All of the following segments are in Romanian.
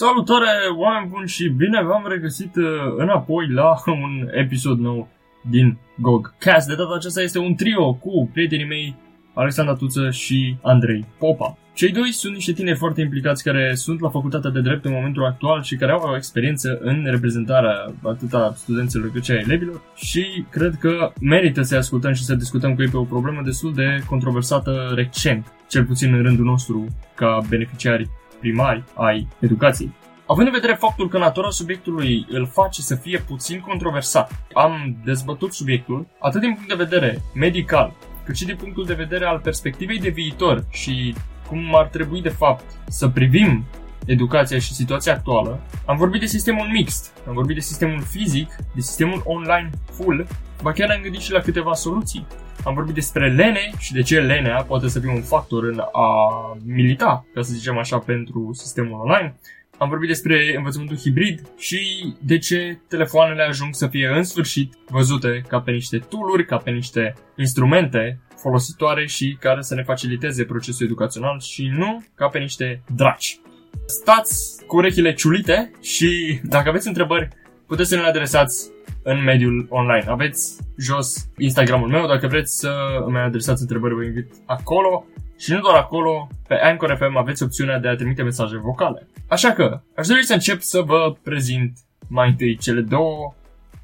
Salutare, oameni buni și bine v-am regăsit uh, înapoi la un episod nou din GOG Cast. De data aceasta este un trio cu prietenii mei Alexandra Tuță și Andrei Popa. Cei doi sunt niște tineri foarte implicați care sunt la facultatea de drept în momentul actual și care au o experiență în reprezentarea atât a studenților cât și a elevilor și cred că merită să ascultăm și să discutăm cu ei pe o problemă destul de controversată recent, cel puțin în rândul nostru ca beneficiari primari ai educației. Având în vedere faptul că natura subiectului îl face să fie puțin controversat, am dezbătut subiectul atât din punct de vedere medical, cât și din punctul de vedere al perspectivei de viitor și cum ar trebui de fapt să privim educația și situația actuală. Am vorbit de sistemul mixt, am vorbit de sistemul fizic, de sistemul online full, ba chiar am gândit și la câteva soluții. Am vorbit despre lene și de ce lenea poate să fie un factor în a milita, ca să zicem așa, pentru sistemul online. Am vorbit despre învățământul hibrid și de ce telefoanele ajung să fie în sfârșit văzute ca pe niște tooluri, ca pe niște instrumente folositoare și care să ne faciliteze procesul educațional și nu ca pe niște draci. Stați cu urechile ciulite și dacă aveți întrebări, puteți să ne le adresați în mediul online. Aveți jos Instagramul meu, dacă vreți să îmi adresați întrebări, vă invit acolo. Și nu doar acolo, pe Anchor FM aveți opțiunea de a trimite mesaje vocale. Așa că, aș dori să încep să vă prezint mai întâi cele două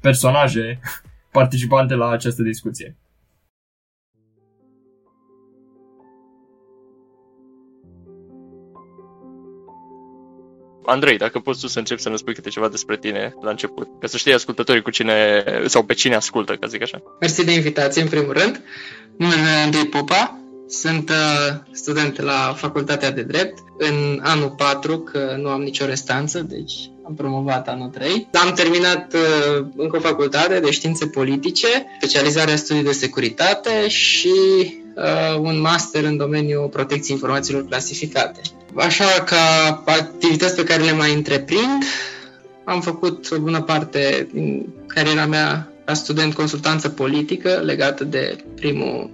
personaje participante la această discuție. Andrei, dacă poți tu să începi să ne spui câte ceva despre tine la început, ca să știi ascultătorii cu cine, sau pe cine ascultă, ca zic așa. Mersi de invitație, în primul rând. Numele meu Andrei Popa, sunt uh, student la Facultatea de Drept în anul 4, că nu am nicio restanță, deci am promovat anul 3. Am terminat uh, încă o facultate de științe politice, specializarea studii de securitate și uh, un master în domeniul protecției informațiilor clasificate. Așa ca activități pe care le mai întreprind, am făcut o bună parte din cariera mea ca student consultanță politică legată de primul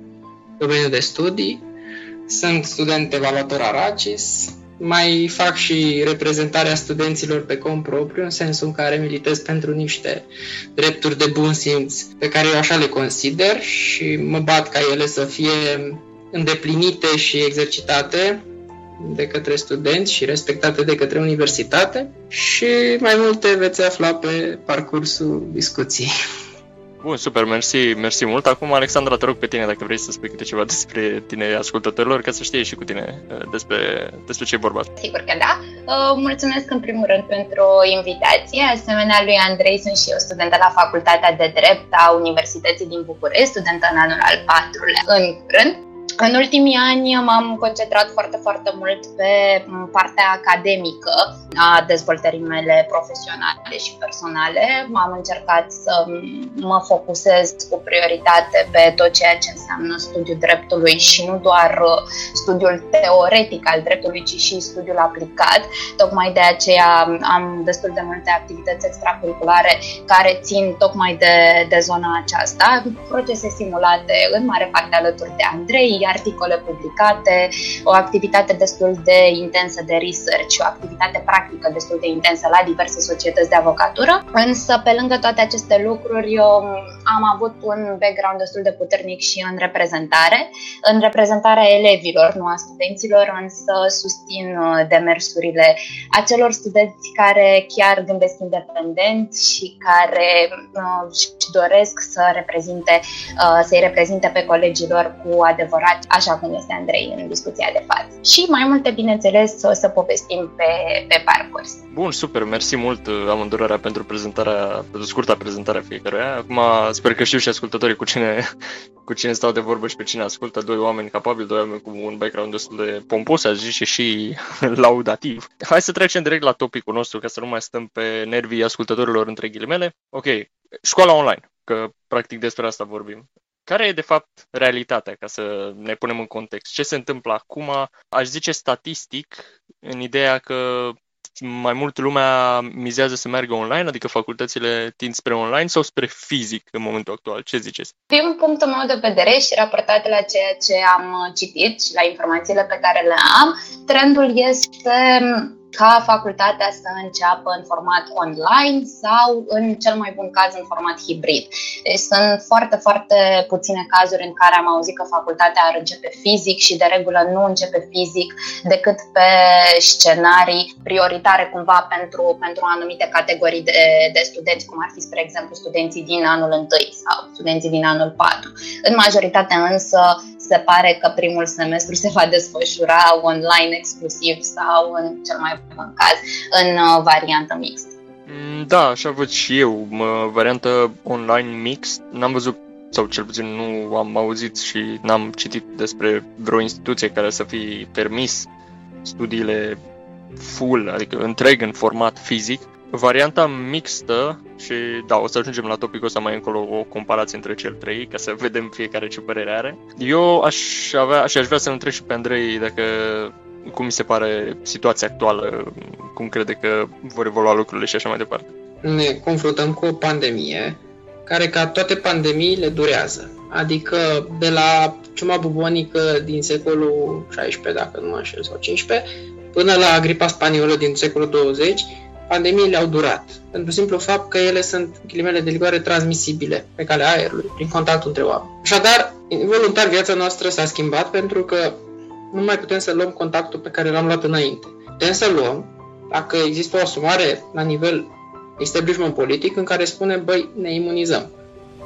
domeniu de studii. Sunt student evaluator Aracis, mai fac și reprezentarea studenților pe cont propriu, în sensul în care militez pentru niște drepturi de bun simț pe care eu așa le consider și mă bat ca ele să fie îndeplinite și exercitate de către studenți și respectate de către universitate și mai multe veți afla pe parcursul discuției. Bun, super, mersi, mersi mult. Acum, Alexandra, te rog pe tine dacă vrei să spui câte ceva despre tine ascultătorilor, ca să știe și cu tine uh, despre, despre ce e vorba. Sigur că da. Uh, mulțumesc în primul rând pentru invitație. Asemenea lui Andrei, sunt și eu studentă la Facultatea de Drept a Universității din București, studentă în anul al patrulea în curând. În ultimii ani m-am concentrat foarte, foarte mult pe partea academică a dezvoltării mele profesionale și personale. Am încercat să mă focusez cu prioritate pe tot ceea ce înseamnă studiul dreptului și nu doar studiul teoretic al dreptului, ci și studiul aplicat. Tocmai de aceea am destul de multe activități extracurriculare care țin tocmai de, de zona aceasta, procese simulate în mare parte alături de Andrei, articole publicate, o activitate destul de intensă de research, o activitate practică destul de intensă la diverse societăți de avocatură. Însă, pe lângă toate aceste lucruri, eu am avut un background destul de puternic și în reprezentare, în reprezentarea elevilor, nu a studenților, însă susțin uh, demersurile acelor studenți care chiar gândesc independent și care uh, își doresc să reprezinte, uh, să-i reprezinte pe colegilor cu adevărat așa cum este Andrei în discuția de față. Și mai multe, bineînțeles, o să povestim pe, pe parcurs. Bun, super, mersi mult am îndurarea pentru prezentarea, pentru scurta prezentare a fiecăruia. Acum sper că știu și ascultătorii cu cine, cu cine stau de vorbă și pe cine ascultă, doi oameni capabili, doi oameni cu un background destul de pompos, aș zice, și laudativ. Hai să trecem direct la topicul nostru, ca să nu mai stăm pe nervii ascultătorilor între ghilimele. Ok, școala online, că practic despre asta vorbim. Care e, de fapt, realitatea, ca să ne punem în context? Ce se întâmplă acum? Aș zice statistic, în ideea că mai mult lumea mizează să meargă online, adică facultățile tind spre online sau spre fizic în momentul actual? Ce ziceți? Din punctul meu de vedere și raportat la ceea ce am citit și la informațiile pe care le am, trendul este ca facultatea să înceapă în format online sau, în cel mai bun caz, în format hibrid. Deci sunt foarte, foarte puține cazuri în care am auzit că facultatea ar începe fizic și de regulă nu începe fizic decât pe scenarii prioritare cumva pentru, pentru anumite categorii de, de studenți, cum ar fi, spre exemplu, studenții din anul 1 sau studenții din anul 4. În majoritate însă se pare că primul semestru se va desfășura online exclusiv sau, în cel mai bun caz, în uh, variantă mixtă. Mm, da, așa văd și eu. Variantă online mix. N-am văzut sau cel puțin nu am auzit și n-am citit despre vreo instituție care să fi permis studiile full, adică întreg în format fizic. Varianta mixtă, și da, o să ajungem la topicul ăsta mai încolo, o comparație între cel trei, ca să vedem fiecare ce părere are. Eu aș avea, și aș vrea să întreb și pe Andrei dacă cum mi se pare situația actuală, cum crede că vor evolua lucrurile și așa mai departe. Ne confruntăm cu o pandemie care, ca toate pandemiile, durează. Adică de la ciuma bubonică din secolul 16, dacă nu mă înșel, sau 15, până la gripa spaniolă din secolul 20, pandemiile au durat. Pentru simplu fapt că ele sunt, ghilimele de ligoare, transmisibile pe calea aerului, prin contactul între oameni. Așadar, involuntar viața noastră s-a schimbat pentru că nu mai putem să luăm contactul pe care l-am luat înainte. Putem să luăm dacă există o asumare la nivel establishment politic în care spune, băi, ne imunizăm.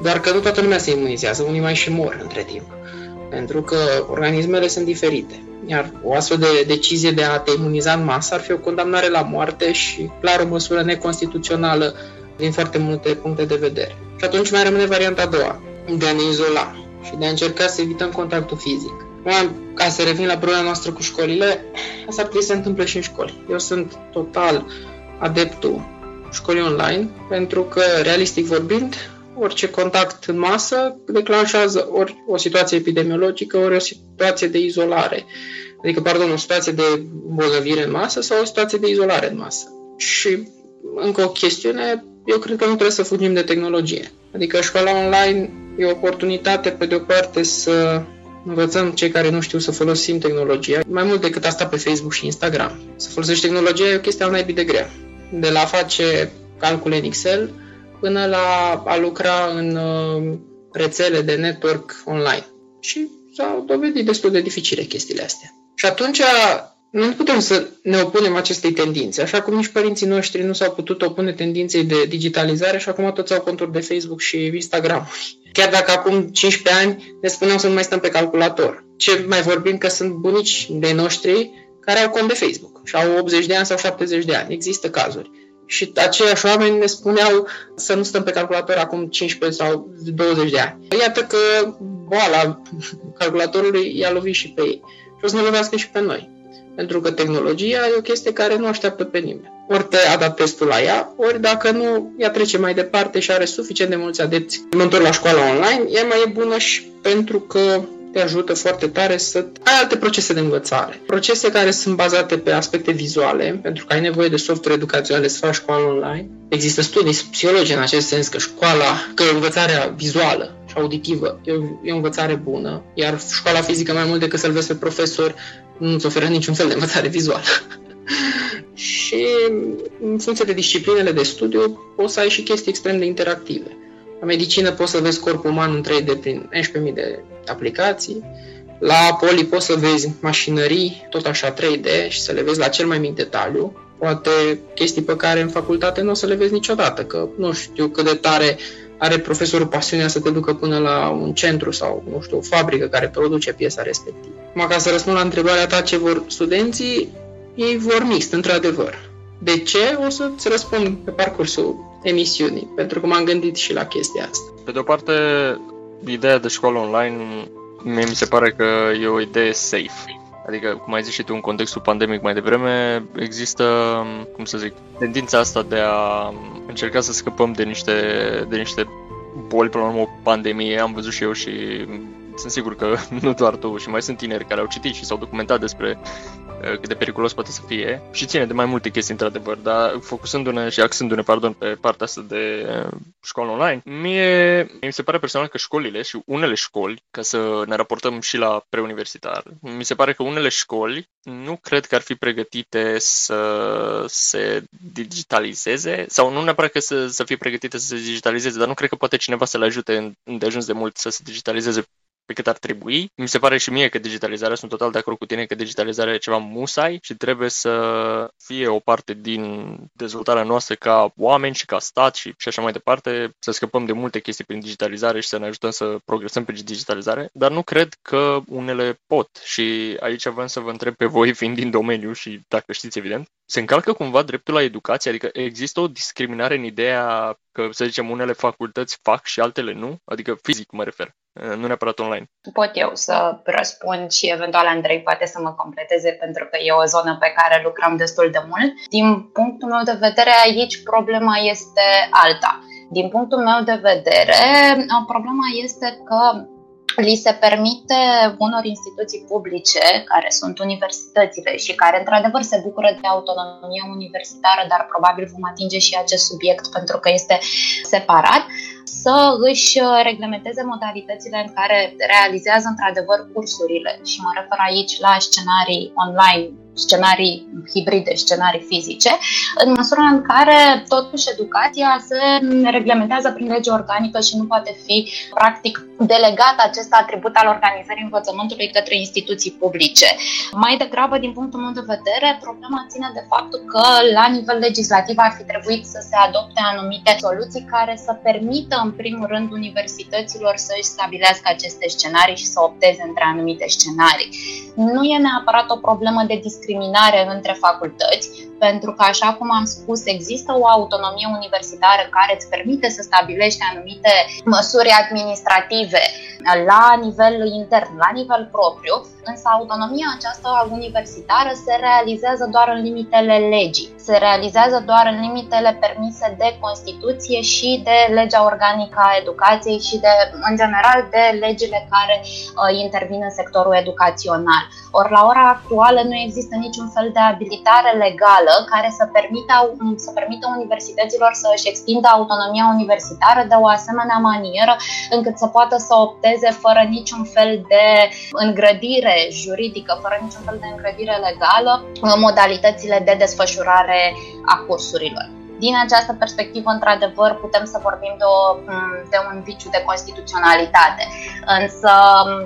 Doar că nu toată lumea se imunizează, unii mai și mor între timp. Pentru că organismele sunt diferite. Iar o astfel de decizie de a te imuniza în masă ar fi o condamnare la moarte și clar o măsură neconstituțională din foarte multe puncte de vedere. Și atunci mai rămâne varianta a doua, de a ne izola și de a încerca să evităm contactul fizic. Ca să revin la problema noastră cu școlile, asta ar trebui să se întâmple și în școli. Eu sunt total adeptul școlii online, pentru că, realistic vorbind, orice contact în masă declanșează ori o situație epidemiologică, ori o situație de izolare. Adică, pardon, o situație de îmbolnăvire în masă sau o situație de izolare în masă. Și încă o chestiune, eu cred că nu trebuie să fugim de tehnologie. Adică școala online e o oportunitate, pe de o parte, să învățăm cei care nu știu să folosim tehnologia, mai mult decât asta pe Facebook și Instagram. Să folosești tehnologia e o chestie al naibii de grea. De la a face calcule în Excel până la a lucra în uh, rețele de network online. Și s-au dovedit destul de dificile chestiile astea. Și atunci nu putem să ne opunem acestei tendințe, așa cum nici părinții noștri nu s-au putut opune tendinței de digitalizare și acum toți au conturi de Facebook și Instagram. Chiar dacă acum 15 ani ne spuneam să nu mai stăm pe calculator. Ce mai vorbim că sunt bunici de noștri care au cont de Facebook și au 80 de ani sau 70 de ani. Există cazuri. Și aceiași oameni ne spuneau să nu stăm pe calculator acum 15 sau 20 de ani. Iată că boala calculatorului i-a lovit și pe ei. Și o să ne lovească și pe noi. Pentru că tehnologia e o chestie care nu așteaptă pe nimeni. Ori te adaptezi tu la ea, ori dacă nu, ea trece mai departe și are suficient de mulți adepți. Mă întorc la școala online, ea mai e bună și pentru că te ajută foarte tare să ai alte procese de învățare. Procese care sunt bazate pe aspecte vizuale, pentru că ai nevoie de software educaționale să faci școală online. Există studii psihologice în acest sens că școala, că învățarea vizuală și auditivă e o, e o învățare bună, iar școala fizică mai mult decât să-l vezi pe profesor nu-ți oferă niciun fel de învățare vizuală. și în funcție de disciplinele de studiu poți să ai și chestii extrem de interactive. La medicină poți să vezi corpul uman în 3D prin 11.000 de aplicații. La poli poți să vezi mașinării, tot așa 3D, și să le vezi la cel mai mic detaliu. Poate chestii pe care în facultate nu o să le vezi niciodată, că nu știu cât de tare are profesorul pasiunea să te ducă până la un centru sau, nu știu, o fabrică care produce piesa respectivă. Acum, ca să răspund la întrebarea ta ce vor studenții, ei vor mixt, într-adevăr. De ce? O să-ți răspund pe parcursul emisiunii, pentru că m-am gândit și la chestia asta. Pe de o parte, ideea de școală online mie mi se pare că e o idee safe. Adică, cum ai zis și tu, în contextul pandemic mai devreme, există, cum să zic, tendința asta de a încerca să scăpăm de niște, de niște boli, până la urmă, o pandemie. Am văzut și eu și sunt sigur că nu doar tu, și mai sunt tineri care au citit și s-au documentat despre uh, cât de periculos poate să fie și ține de mai multe chestii într-adevăr, dar focusându-ne și axându-ne, pardon, pe partea asta de uh, școală online, mie mi se pare personal că școlile și unele școli, ca să ne raportăm și la preuniversitar, mi se pare că unele școli nu cred că ar fi pregătite să se digitalizeze sau nu neapărat că să, să fie pregătite să se digitalizeze, dar nu cred că poate cineva să le ajute în, de ajuns de mult să se digitalizeze pe cât ar trebui. Mi se pare și mie că digitalizarea, sunt total de acord cu tine că digitalizarea e ceva musai și trebuie să fie o parte din dezvoltarea noastră ca oameni și ca stat și, și așa mai departe, să scăpăm de multe chestii prin digitalizare și să ne ajutăm să progresăm pe digitalizare, dar nu cred că unele pot și aici vreau să vă întreb pe voi, fiind din domeniu și dacă știți evident, se încalcă cumva dreptul la educație? Adică există o discriminare în ideea că, să zicem, unele facultăți fac și altele nu? Adică fizic mă refer, nu neapărat online. Pot eu să răspund și eventual Andrei poate să mă completeze pentru că e o zonă pe care lucrăm destul de mult. Din punctul meu de vedere aici problema este alta. Din punctul meu de vedere, problema este că li se permite unor instituții publice, care sunt universitățile și care într-adevăr se bucură de autonomie universitară, dar probabil vom atinge și acest subiect pentru că este separat, să își reglementeze modalitățile în care realizează într-adevăr cursurile. Și mă refer aici la scenarii online scenarii hibride, scenarii fizice, în măsura în care totuși educația se reglementează prin lege organică și nu poate fi practic delegat acest atribut al organizării învățământului către instituții publice. Mai degrabă, din punctul meu de vedere, problema ține de faptul că la nivel legislativ ar fi trebuit să se adopte anumite soluții care să permită, în primul rând, universităților să își stabilească aceste scenarii și să opteze între anumite scenarii. Nu e neapărat o problemă de discriminare discriminare între facultăți, pentru că, așa cum am spus, există o autonomie universitară care îți permite să stabilești anumite măsuri administrative la nivel intern, la nivel propriu, însă autonomia aceasta universitară se realizează doar în limitele legii, se realizează doar în limitele permise de Constituție și de legea organică a educației și de, în general, de legile care uh, intervin în sectorul educațional. Ori la ora actuală nu există niciun fel de abilitare legală care să permită, să permită universităților să își extindă autonomia universitară de o asemenea manieră încât să poată să opteze fără niciun fel de îngrădire juridică, fără niciun fel de îngrădire legală, modalitățile de desfășurare a cursurilor. Din această perspectivă, într-adevăr, putem să vorbim de, o, de un viciu de constituționalitate. Însă,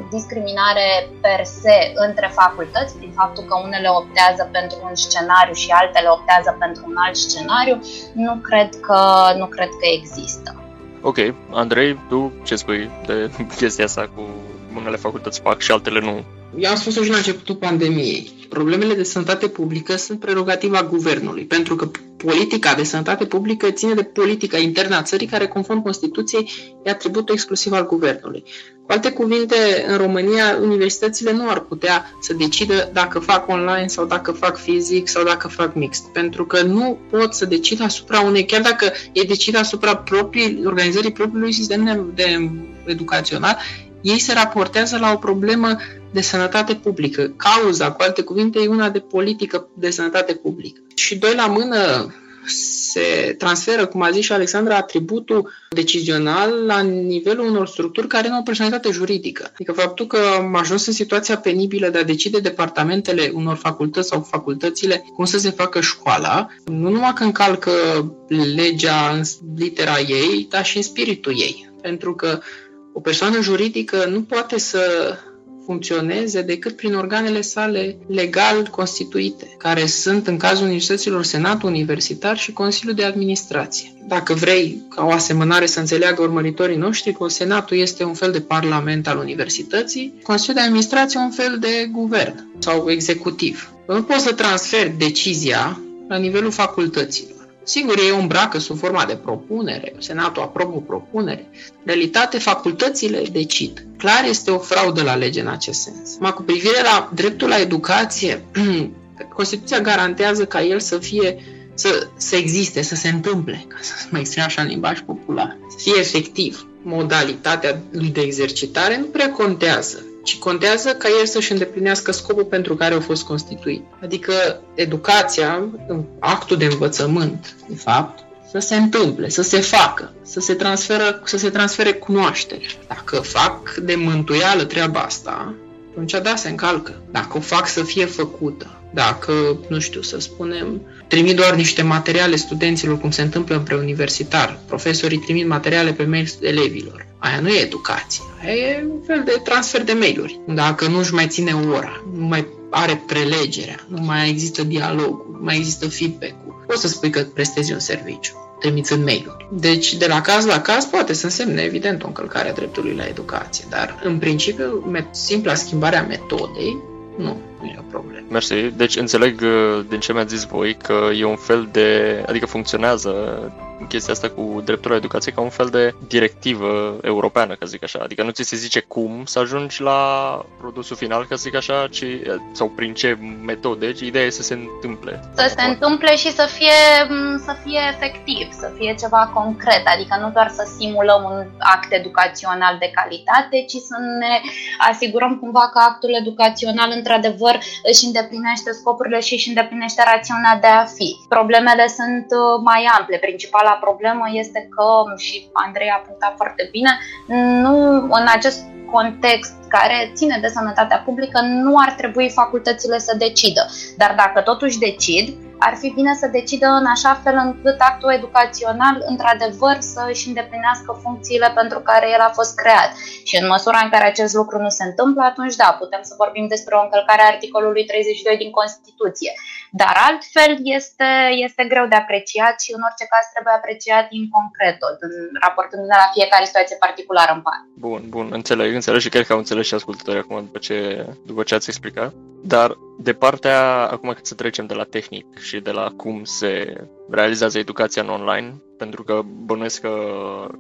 discriminare per se între facultăți, prin faptul că unele optează pentru un scenariu și altele optează pentru un alt scenariu, nu cred că, nu cred că există. Ok, Andrei, tu ce spui de chestia asta cu unele facultăți fac și altele nu? Eu am spus-o și la începutul pandemiei. Problemele de sănătate publică sunt prerogativa guvernului, pentru că politica de sănătate publică ține de politica internă a țării, care, conform Constituției, e atributul exclusiv al guvernului. Cu alte cuvinte, în România, universitățile nu ar putea să decidă dacă fac online sau dacă fac fizic sau dacă fac mixt, pentru că nu pot să decid asupra unei, chiar dacă ei decid asupra proprii, organizării propriului sistem de educațional, ei se raportează la o problemă de sănătate publică. Cauza, cu alte cuvinte, e una de politică de sănătate publică. Și doi la mână se transferă, cum a zis și Alexandra, atributul decizional la nivelul unor structuri care nu au personalitate juridică. Adică faptul că am ajuns în situația penibilă de a decide departamentele unor facultăți sau facultățile cum să se facă școala, nu numai că încalcă legea în litera ei, dar și în spiritul ei. Pentru că o persoană juridică nu poate să funcționeze decât prin organele sale legal constituite, care sunt în cazul universităților Senatul Universitar și Consiliul de Administrație. Dacă vrei ca o asemănare să înțeleagă urmăritorii noștri, că Senatul este un fel de parlament al universității, Consiliul de Administrație un fel de guvern sau executiv. Nu poți să transferi decizia la nivelul facultăților. Sigur, ei o îmbracă sub forma de propunere, Senatul aprobă o propunere. În realitate, facultățile decid. Clar este o fraudă la lege în acest sens. Ma cu privire la dreptul la educație, Constituția garantează ca el să fie să, să existe, să se întâmple, ca să mă exprim așa în limbaj popular, să fie efectiv. Modalitatea lui de exercitare nu prea contează. Ci contează ca el să-și îndeplinească scopul pentru care au fost constituit. Adică educația, actul de învățământ, de fapt, să se întâmple, să se facă, să se, transferă, să se transfere cunoaștere. Dacă fac de mântuială treaba asta, atunci da, se încalcă. Dacă o fac să fie făcută, dacă, nu știu, să spunem, trimit doar niște materiale studenților, cum se întâmplă în preuniversitar, profesorii trimit materiale pe mail elevilor, aia nu e educație, aia e un fel de transfer de mail-uri. Dacă nu își mai ține ora, nu mai are prelegerea, nu mai există dialogul, nu mai există feedback-ul, poți să spui că prestezi un serviciu trimițând mail-uri. Deci, de la caz la caz, poate să însemne, evident, o încălcare a dreptului la educație, dar, în principiu, simpla schimbare a metodei nu, nu e o problemă. Mersi. Deci înțeleg uh, din ce mi-ați zis voi că e un fel de, adică funcționează chestia asta cu dreptul la educație ca un fel de directivă europeană, ca zic așa. Adică nu ți se zice cum să ajungi la produsul final, ca zic așa, ci, sau prin ce metode. Deci ideea e să se întâmple. Să se întâmple și să fie, să fie efectiv, să fie ceva concret. Adică nu doar să simulăm un act educațional de calitate, ci să ne asigurăm cumva că actul educațional într-adevăr își îndeplinește scopurile și își îndeplinește rațiunea de a fi. Problemele sunt uh, mai ample. Principala problemă este că, și Andrei a punctat foarte bine, nu în acest context care ține de sănătatea publică, nu ar trebui facultățile să decidă. Dar dacă totuși decid, ar fi bine să decidă în așa fel încât actul educațional, într-adevăr, să își îndeplinească funcțiile pentru care el a fost creat. Și în măsura în care acest lucru nu se întâmplă, atunci da, putem să vorbim despre o încălcare a articolului 32 din Constituție. Dar altfel este, este greu de apreciat și în orice caz trebuie apreciat în concret, raportându-ne la fiecare situație particulară în parte. Bun, bun, înțeleg, înțeleg și cred că au înțeles și ascultătorii acum după ce, după ce ați explicat. Dar de partea, acum că să trecem de la tehnic și de la cum se realizează educația în online, pentru că bănuiesc că,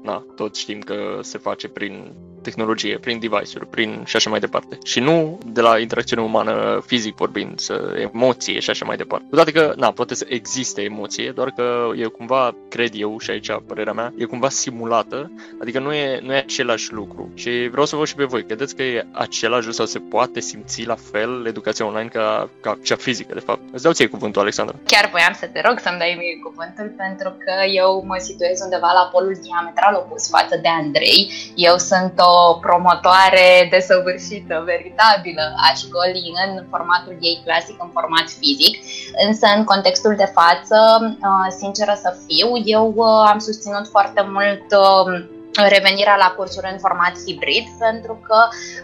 na, toți știm că se face prin tehnologie, prin device-uri, prin și așa mai departe. Și nu de la interacțiune umană, fizic vorbind, să emoție și așa mai departe. Cu toate că, na, poate să existe emoție, doar că e cumva, cred eu, și aici părerea mea, e cumva simulată, adică nu e, nu e același lucru. Și vreau să vă și pe voi, credeți că e același lucru sau se poate simți la fel educația online ca, ca cea fizică, de fapt? Îți dau ție cuvântul, Alexandra. Chiar voiam să te rog să-mi dai mie cuvântul, pentru că eu mă situez undeva la polul diametral opus față de Andrei. Eu sunt o promotoare desăvârșită, veritabilă aș școlii în formatul ei clasic, în format fizic, însă în contextul de față, uh, sinceră să fiu, eu uh, am susținut foarte mult um, revenirea la cursuri în format hibrid, pentru că,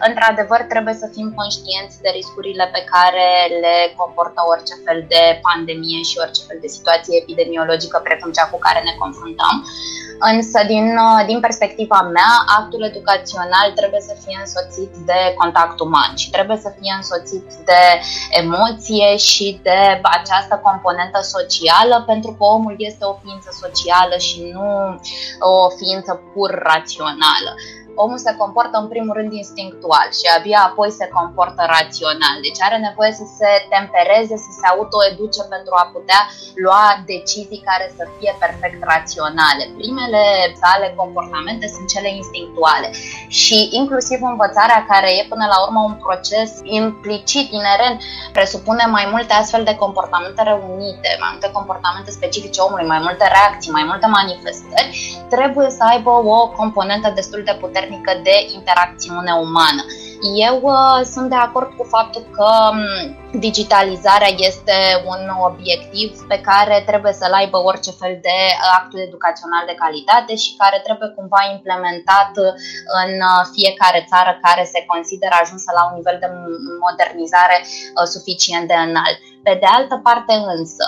într-adevăr, trebuie să fim conștienți de riscurile pe care le comportă orice fel de pandemie și orice fel de situație epidemiologică, precum cea cu care ne confruntăm. Însă, din, din perspectiva mea, actul educațional trebuie să fie însoțit de contact uman și trebuie să fie însoțit de emoție și de această componentă socială, pentru că omul este o ființă socială și nu o ființă pur rațională omul se comportă în primul rând instinctual și abia apoi se comportă rațional. Deci are nevoie să se tempereze, să se autoeduce pentru a putea lua decizii care să fie perfect raționale. Primele sale comportamente sunt cele instinctuale și inclusiv învățarea care e până la urmă un proces implicit, inerent, presupune mai multe astfel de comportamente reunite, mai multe comportamente specifice omului, mai multe reacții, mai multe manifestări, trebuie să aibă o componentă destul de puternică puternică de interacțiune umană. Eu uh, sunt de acord cu faptul că um, digitalizarea este un obiectiv pe care trebuie să-l aibă orice fel de actul educațional de calitate și care trebuie cumva implementat în uh, fiecare țară care se consideră ajunsă la un nivel de modernizare uh, suficient de înalt. Pe de altă parte însă,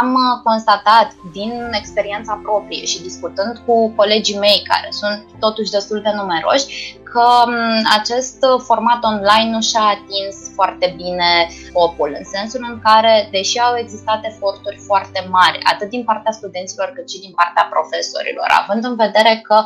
am uh, constatat din experiența proprie și discutând cu colegii mei care sunt totuși destul de numeroși că um, acest format online nu și-a atins foarte bine scopul, în sensul în care, deși au existat eforturi foarte mari, atât din partea studenților cât și din partea profesorilor, având în vedere că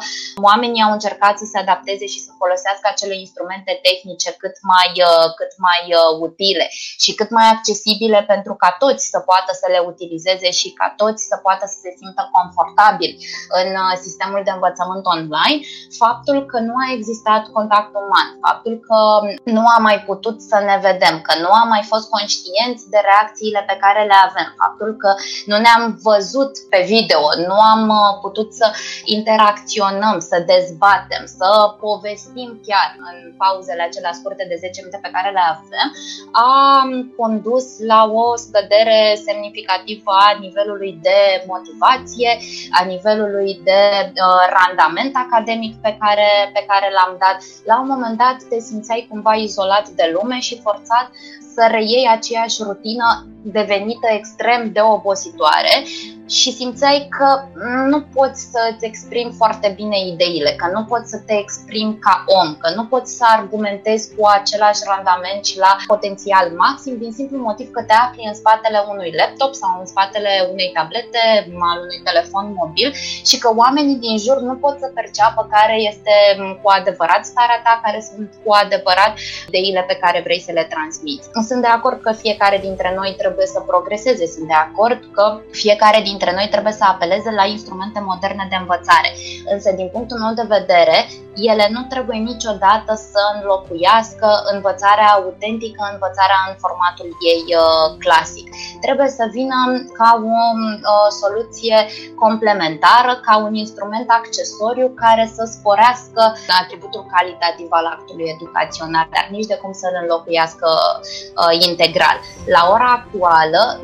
oamenii au încercat să se adapteze și să folosească acele instrumente tehnice cât mai, uh, cât mai uh, utile și cât mai accesibile pentru ca toți să poată să le utilizeze și ca toți să poată să se simtă confortabili în uh, sistemul de învățământ online, faptul că nu a existat existat contact uman, faptul că nu am mai putut să ne vedem, că nu am mai fost conștienți de reacțiile pe care le avem, faptul că nu ne-am văzut pe video, nu am uh, putut să interacționăm, să dezbatem, să povestim chiar în pauzele acelea scurte de 10 minute pe care le avem, a condus la o scădere semnificativă a nivelului de motivație, a nivelului de uh, randament academic pe care, pe care l-am dat. La un moment dat te simțeai cumva izolat de lume și forțat să reiei aceeași rutină devenită extrem de obositoare și simțeai că nu poți să-ți exprimi foarte bine ideile, că nu poți să te exprimi ca om, că nu poți să argumentezi cu același randament și la potențial maxim din simplu motiv că te afli în spatele unui laptop sau în spatele unei tablete, al unui telefon mobil și că oamenii din jur nu pot să perceapă care este cu adevărat starea ta, care sunt cu adevărat ideile pe care vrei să le transmiți. Sunt de acord că fiecare dintre noi trebuie să progreseze, sunt de acord că fiecare dintre dintre noi trebuie să apeleze la instrumente moderne de învățare. Însă, din punctul meu de vedere, ele nu trebuie niciodată să înlocuiască învățarea autentică, învățarea în formatul ei uh, clasic. Trebuie să vină ca o uh, soluție complementară, ca un instrument accesoriu care să sporească atributul calitativ al actului educațional, dar nici de cum să-l înlocuiască uh, integral. La ora actuală,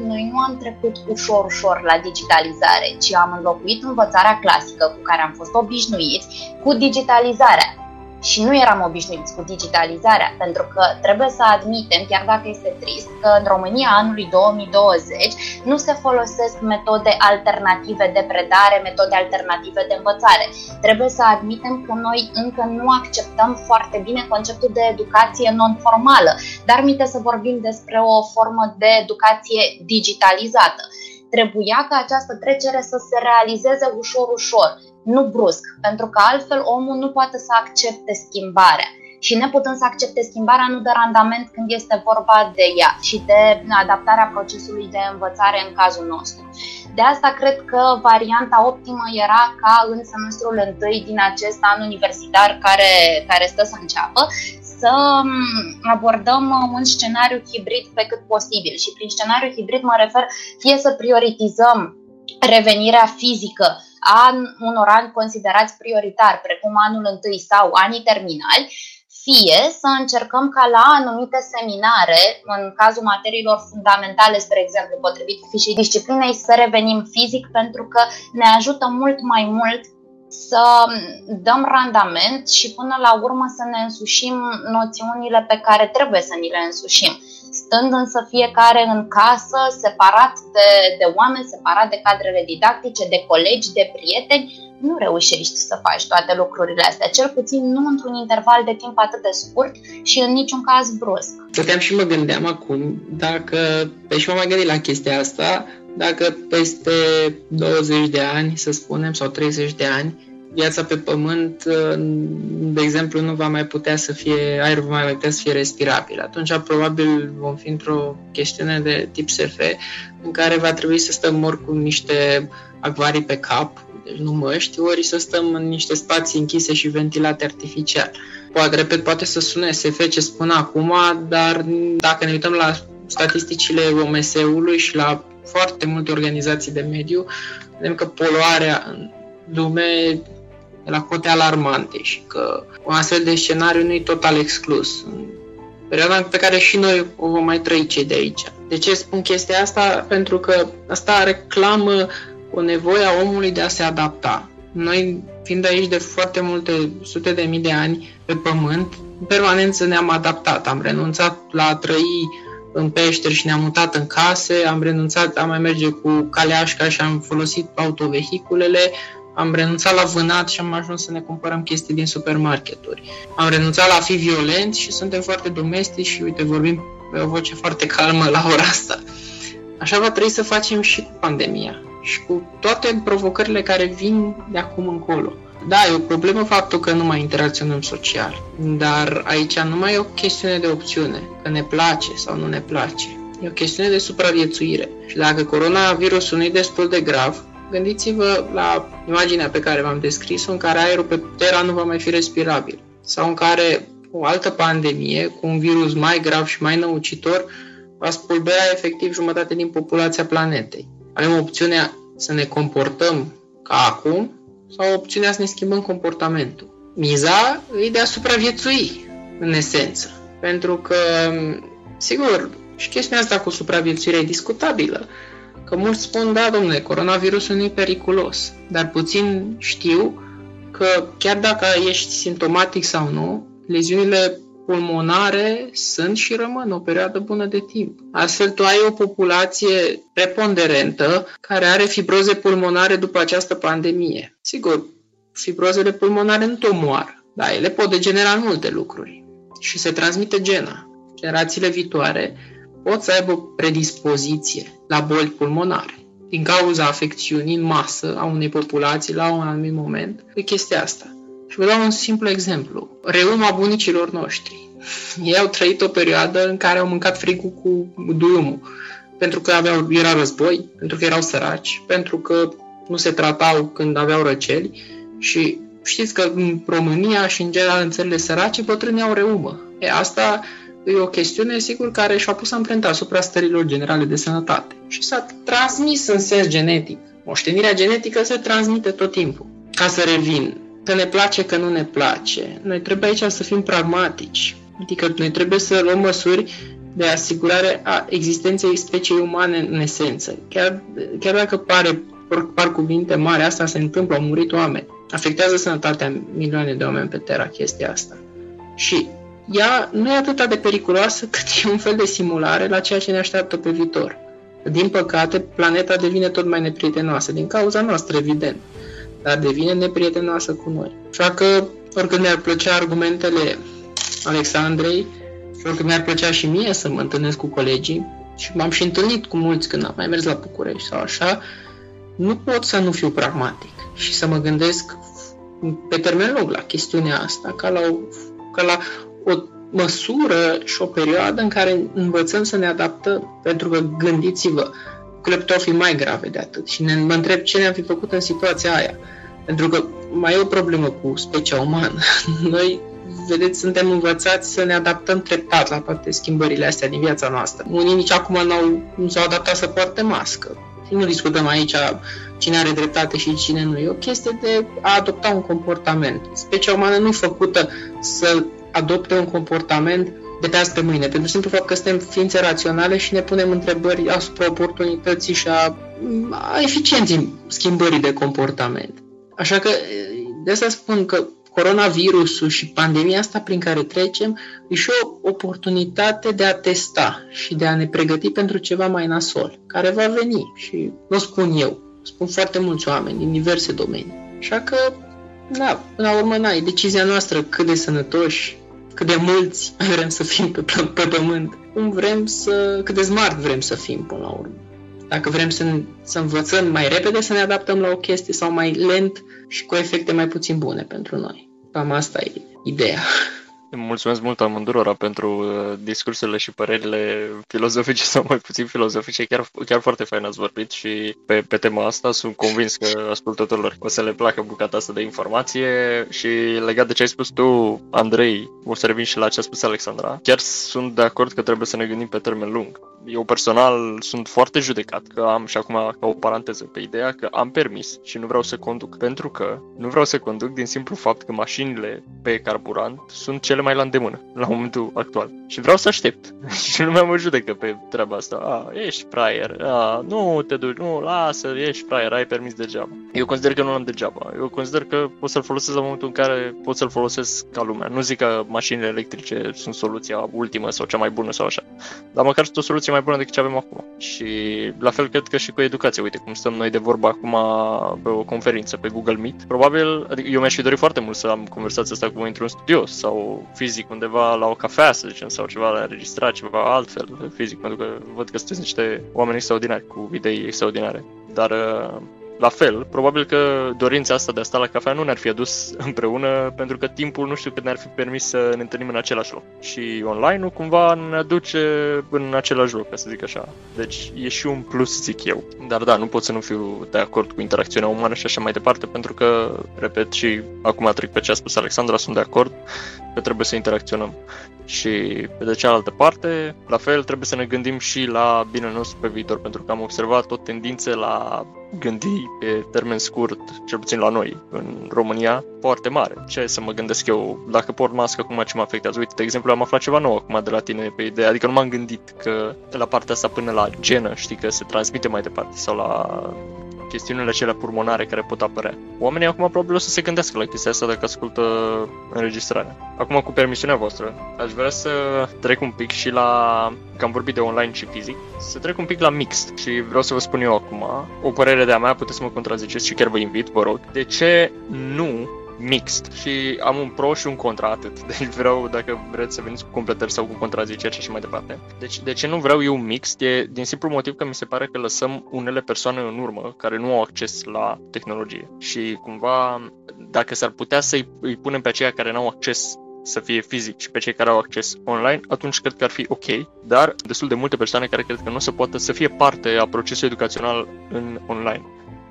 noi nu am trecut ușor-ușor la digitalizare, ci am înlocuit învățarea clasică cu care am fost obișnuiți cu digitalizarea. Și nu eram obișnuiți cu digitalizarea, pentru că trebuie să admitem, chiar dacă este trist, că în România anului 2020 nu se folosesc metode alternative de predare, metode alternative de învățare. Trebuie să admitem că noi încă nu acceptăm foarte bine conceptul de educație non-formală, dar minte să vorbim despre o formă de educație digitalizată. Trebuia ca această trecere să se realizeze ușor-ușor, nu brusc, pentru că altfel omul nu poate să accepte schimbarea. Și neputând să accepte schimbarea, nu dă randament când este vorba de ea și de adaptarea procesului de învățare în cazul nostru. De asta cred că varianta optimă era ca în semestrul întâi din acest an universitar care, care stă să înceapă să abordăm un scenariu hibrid pe cât posibil. Și prin scenariu hibrid mă refer fie să prioritizăm revenirea fizică a unor ani considerați prioritari, precum anul întâi sau anii terminali, fie să încercăm ca la anumite seminare, în cazul materiilor fundamentale, spre exemplu, potrivit fișei disciplinei, să revenim fizic pentru că ne ajută mult mai mult să dăm randament și până la urmă să ne însușim noțiunile pe care trebuie să ni le însușim. Stând însă fiecare în casă, separat de, de oameni, separat de cadrele didactice, de colegi, de prieteni, nu reușești să faci toate lucrurile astea, cel puțin nu într-un interval de timp atât de scurt și în niciun caz brusc. Stăteam și mă gândeam acum dacă, pe și m-am mai gândit la chestia asta, dacă peste 20 de ani, să spunem, sau 30 de ani, viața pe pământ, de exemplu, nu va mai putea să fie, aerul va mai putea să fie respirabil. Atunci probabil vom fi într-o chestiune de tip SF în care va trebui să stăm ori cu niște acvarii pe cap, deci nu măști, ori să stăm în niște spații închise și ventilate artificial. Poate, repet, poate să sune SF ce spun acum, dar dacă ne uităm la statisticile OMS-ului și la foarte multe organizații de mediu, vedem că poluarea în lume la cote alarmante și că un astfel de scenariu nu e total exclus în perioada pe care și noi o vom mai trăi cei de aici. De ce spun chestia asta? Pentru că asta reclamă o nevoie a omului de a se adapta. Noi, fiind aici de foarte multe sute de mii de ani pe pământ, în permanență ne-am adaptat. Am renunțat la a trăi în peșteri și ne-am mutat în case, am renunțat a mai merge cu caleașca și am folosit autovehiculele, am renunțat la vânat și am ajuns să ne cumpărăm chestii din supermarketuri. Am renunțat la a fi violent și suntem foarte domestici și uite, vorbim pe o voce foarte calmă la ora asta. Așa va trebui să facem și cu pandemia și cu toate provocările care vin de acum încolo. Da, e o problemă faptul că nu mai interacționăm social, dar aici nu mai e o chestiune de opțiune, că ne place sau nu ne place. E o chestiune de supraviețuire. Și dacă coronavirusul nu e destul de grav, Gândiți-vă la imaginea pe care v-am descris-o, în care aerul pe Terra nu va mai fi respirabil. sau în care o altă pandemie cu un virus mai grav și mai năucitor va spulbera efectiv jumătate din populația planetei. Avem opțiunea să ne comportăm ca acum sau opțiunea să ne schimbăm comportamentul. Miza e de a supraviețui, în esență. Pentru că, sigur, și chestiunea asta cu supraviețuirea e discutabilă. Că mulți spun, da, domnule, coronavirusul nu e periculos, dar puțin știu că chiar dacă ești simptomatic sau nu, leziunile pulmonare sunt și rămân o perioadă bună de timp. Astfel, tu ai o populație preponderentă care are fibroze pulmonare după această pandemie. Sigur, fibrozele pulmonare nu te omoară, dar ele pot degenera în multe lucruri și se transmite gena. Generațiile viitoare pot să aibă predispoziție la boli pulmonare din cauza afecțiunii în masă a unei populații la un anumit moment, e chestia asta. Și vă dau un simplu exemplu. Reuma bunicilor noștri. Ei au trăit o perioadă în care au mâncat frigul cu duiumul. Pentru că aveau, era război, pentru că erau săraci, pentru că nu se tratau când aveau răceli și știți că în România și în general în țările sărace bătrânii au reumă. E, asta e o chestiune, sigur, care și-a pus amprenta asupra stărilor generale de sănătate. Și s-a transmis în sens genetic. Moștenirea genetică se transmite tot timpul. Ca să revin, că ne place, că nu ne place. Noi trebuie aici să fim pragmatici. Adică noi trebuie să luăm măsuri de asigurare a existenței speciei umane în esență. Chiar, chiar dacă pare par cuvinte mari, asta se întâmplă, au murit oameni. Afectează sănătatea milioane de oameni pe Terra chestia asta. Și ea nu e atât de periculoasă cât e un fel de simulare la ceea ce ne așteaptă pe viitor. Din păcate, planeta devine tot mai neprietenoasă, din cauza noastră, evident, dar devine neprietenoasă cu noi. Așa că, oricând mi-ar plăcea argumentele Alexandrei și oricând mi-ar plăcea și mie să mă întâlnesc cu colegii, și m-am și întâlnit cu mulți când am mai mers la București sau așa, nu pot să nu fiu pragmatic și să mă gândesc pe termen lung la chestiunea asta, ca la, o, ca la o măsură și o perioadă în care învățăm să ne adaptăm. Pentru că, gândiți-vă, cleptofii mai grave de atât. Și ne, mă întreb ce ne-am fi făcut în situația aia. Pentru că mai e o problemă cu specia umană. Noi, vedeți, suntem învățați să ne adaptăm treptat la toate schimbările astea din viața noastră. Unii nici acum n-au, nu s-au adaptat să poarte mască. Și nu discutăm aici cine are dreptate și cine nu. E o chestie de a adopta un comportament. Specia umană nu e făcută să adopte un comportament de pe azi pe mâine, pentru simplu fapt că suntem ființe raționale și ne punem întrebări asupra oportunității și a, a eficienței schimbării de comportament. Așa că de asta spun că coronavirusul și pandemia asta prin care trecem e și o oportunitate de a testa și de a ne pregăti pentru ceva mai nasol, care va veni și nu spun eu, spun foarte mulți oameni din diverse domenii. Așa că, da, până la urmă, na, e decizia noastră cât de sănătoși cât de mulți vrem să fim pe, pe pământ, cum vrem să, cât de smart vrem să fim până la urmă. Dacă vrem să, să învățăm mai repede să ne adaptăm la o chestie sau mai lent și cu efecte mai puțin bune pentru noi. Cam asta e ideea. Mulțumesc mult amândurora pentru uh, discursurile și părerile filozofice sau mai puțin filozofice. Chiar, chiar foarte fain ați vorbit și pe, pe tema asta sunt convins că ascultătorilor o să le placă bucata asta de informație și legat de ce ai spus tu, Andrei, o să revin și la ce a spus Alexandra. Chiar sunt de acord că trebuie să ne gândim pe termen lung eu personal sunt foarte judecat că am și acum ca o paranteză pe ideea că am permis și nu vreau să conduc pentru că nu vreau să conduc din simplu fapt că mașinile pe carburant sunt cele mai la îndemână la momentul actual. Și vreau să aștept. Și lumea mă judecă pe treaba asta. A, ești fraier, a, nu te duci, nu, lasă, ești fraier, ai permis degeaba. Eu consider că nu am degeaba. Eu consider că pot să-l folosesc la momentul în care pot să-l folosesc ca lumea nu zic că mașinile electrice sunt soluția ultimă sau cea mai bună sau așa dar măcar sunt o soluție mai bună decât ce avem acum. Și la fel cred că și cu educația. Uite cum stăm noi de vorbă acum pe o conferință pe Google Meet. Probabil, adică eu mi-aș fi dorit foarte mult să am conversația asta cu voi într-un studio sau fizic undeva la o cafea, să zicem, sau ceva la înregistrat, ceva altfel fizic, pentru că văd că sunteți niște oameni extraordinari cu idei extraordinare. Dar la fel, probabil că dorința asta de a sta la cafea nu ne-ar fi adus împreună, pentru că timpul nu știu cât ne-ar fi permis să ne întâlnim în același loc. Și online-ul cumva ne aduce în același loc, ca să zic așa. Deci e și un plus, zic eu. Dar da, nu pot să nu fiu de acord cu interacțiunea umană și așa mai departe, pentru că, repet, și acum trec pe ce a spus Alexandra, sunt de acord că trebuie să interacționăm. Și pe de cealaltă parte, la fel, trebuie să ne gândim și la binele nostru pe viitor, pentru că am observat o tendință la gândi pe termen scurt, cel puțin la noi, în România, foarte mare. Ce să mă gândesc eu, dacă port mască, cum ce mă afectează? Uite, de exemplu, am aflat ceva nou acum de la tine pe ideea, adică nu m-am gândit că de la partea asta până la genă, știi, că se transmite mai departe, sau la chestiunile acelea pulmonare care pot apărea. Oamenii acum probabil o să se gândească la chestia asta dacă ascultă înregistrarea. Acum, cu permisiunea voastră, aș vrea să trec un pic și la, că am vorbit de online și fizic, să trec un pic la mixt și vreau să vă spun eu acum, o părere de-a mea, puteți să mă contraziceți și chiar vă invit, vă rog, de ce nu mixt și am un pro și un contra atât. Deci vreau, dacă vreți să veniți cu completări sau cu contraziceri și așa mai departe. Deci de ce nu vreau eu mixt? E din simplu motiv că mi se pare că lăsăm unele persoane în urmă care nu au acces la tehnologie. Și cumva, dacă s-ar putea să-i îi punem pe aceia care nu au acces să fie fizic și pe cei care au acces online, atunci cred că ar fi ok, dar destul de multe persoane care cred că nu se poate să fie parte a procesului educațional în online.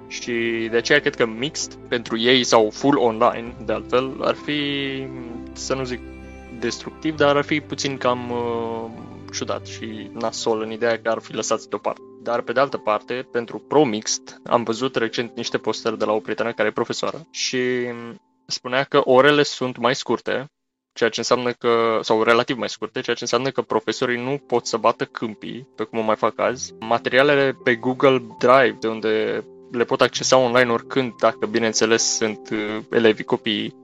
Și de aceea cred că mixed pentru ei sau full online, de altfel, ar fi, să nu zic destructiv, dar ar fi puțin cam uh, ciudat și nasol în ideea că ar fi lăsați deoparte. Dar pe de altă parte, pentru Pro Mixed, am văzut recent niște postări de la o prietenă care e profesoară și spunea că orele sunt mai scurte, ceea ce înseamnă că, sau relativ mai scurte, ceea ce înseamnă că profesorii nu pot să bată câmpii, pe cum o mai fac azi. Materialele pe Google Drive, de unde le pot accesa online oricând, dacă bineînțeles sunt uh, elevii, copii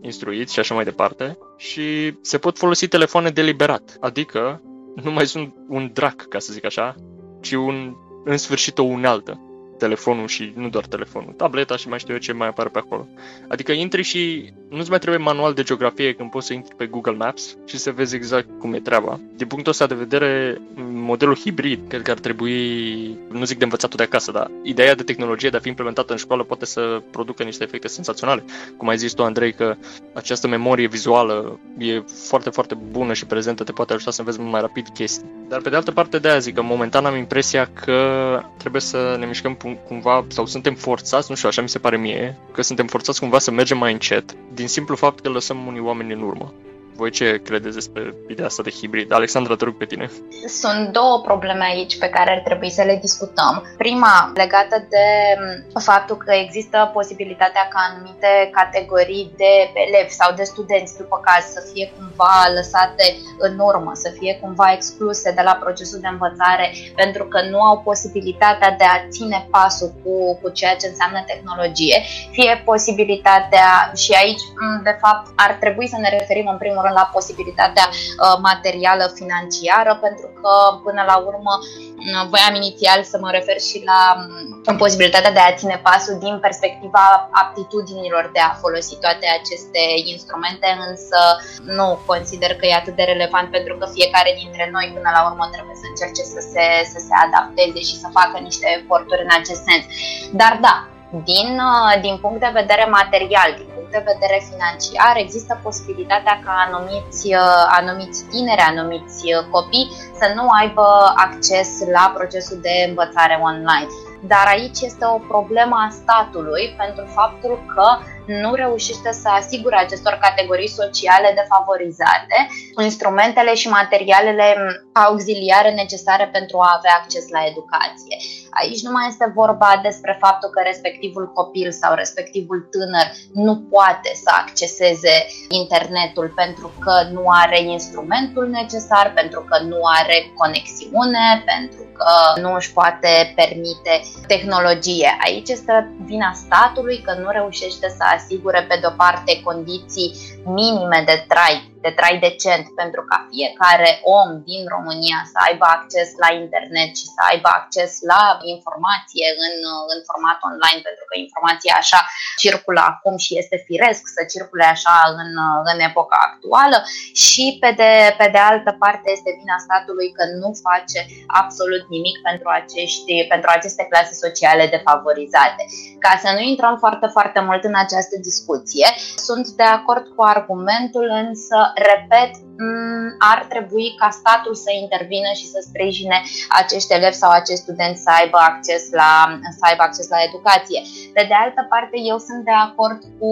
instruiți și așa mai departe. Și se pot folosi telefoane deliberat, adică nu mai sunt un drac, ca să zic așa, ci un, în sfârșit o unealtă telefonul și nu doar telefonul, tableta și mai știu eu ce mai apare pe acolo. Adică intri și nu-ți mai trebuie manual de geografie când poți să intri pe Google Maps și să vezi exact cum e treaba. Din punctul ăsta de vedere, modelul hibrid cred că ar trebui, nu zic de învățatul de acasă, dar ideea de tehnologie de a fi implementată în școală poate să producă niște efecte senzaționale. Cum ai zis tu, Andrei, că această memorie vizuală e foarte, foarte bună și prezentă, te poate ajuta să înveți mai rapid chestii. Dar pe de altă parte de aia zic că momentan am impresia că trebuie să ne mișcăm cumva, sau suntem forțați, nu știu, așa mi se pare mie, că suntem forțați cumva să mergem mai încet, din simplu fapt că lăsăm unii oameni în urmă. Voi ce credeți despre ideea asta de hibrid? Alexandra, te rog pe tine. Sunt două probleme aici pe care ar trebui să le discutăm. Prima, legată de faptul că există posibilitatea ca anumite categorii de elevi sau de studenți, după caz, să fie cumva lăsate în urmă, să fie cumva excluse de la procesul de învățare pentru că nu au posibilitatea de a ține pasul cu, cu ceea ce înseamnă tehnologie, fie posibilitatea, și aici, de fapt, ar trebui să ne referim în primul rând la posibilitatea uh, materială financiară, pentru că până la urmă uh, voiam inițial să mă refer și la um, posibilitatea de a ține pasul din perspectiva aptitudinilor de a folosi toate aceste instrumente, însă nu consider că e atât de relevant pentru că fiecare dintre noi până la urmă trebuie să încerce să se, să se adapteze și să facă niște eforturi în acest sens. Dar da, din, uh, din punct de vedere material, din punct de vedere financiar, există posibilitatea ca anumiți, uh, anumiți tineri, anumiți uh, copii să nu aibă acces la procesul de învățare online. Dar aici este o problemă a statului pentru faptul că nu reușește să asigure acestor categorii sociale defavorizate instrumentele și materialele auxiliare necesare pentru a avea acces la educație. Aici nu mai este vorba despre faptul că respectivul copil sau respectivul tânăr nu poate să acceseze internetul pentru că nu are instrumentul necesar, pentru că nu are conexiune, pentru că nu își poate permite tehnologie. Aici este vina statului că nu reușește să asigure pe de-o parte condiții minime de trai de trai decent pentru ca fiecare om din România să aibă acces la internet și să aibă acces la informație în, în format online, pentru că informația așa circulă acum și este firesc să circule așa în, în epoca actuală și pe de, pe de altă parte este vina statului că nu face absolut nimic pentru, acești, pentru aceste clase sociale defavorizate. Ca să nu intrăm foarte, foarte mult în această discuție, sunt de acord cu argumentul, însă, repet, mm, ar trebui ca statul să intervină și să sprijine acești elevi sau acești studenți să aibă acces la, să aibă acces la educație. Pe de altă parte, eu sunt de acord cu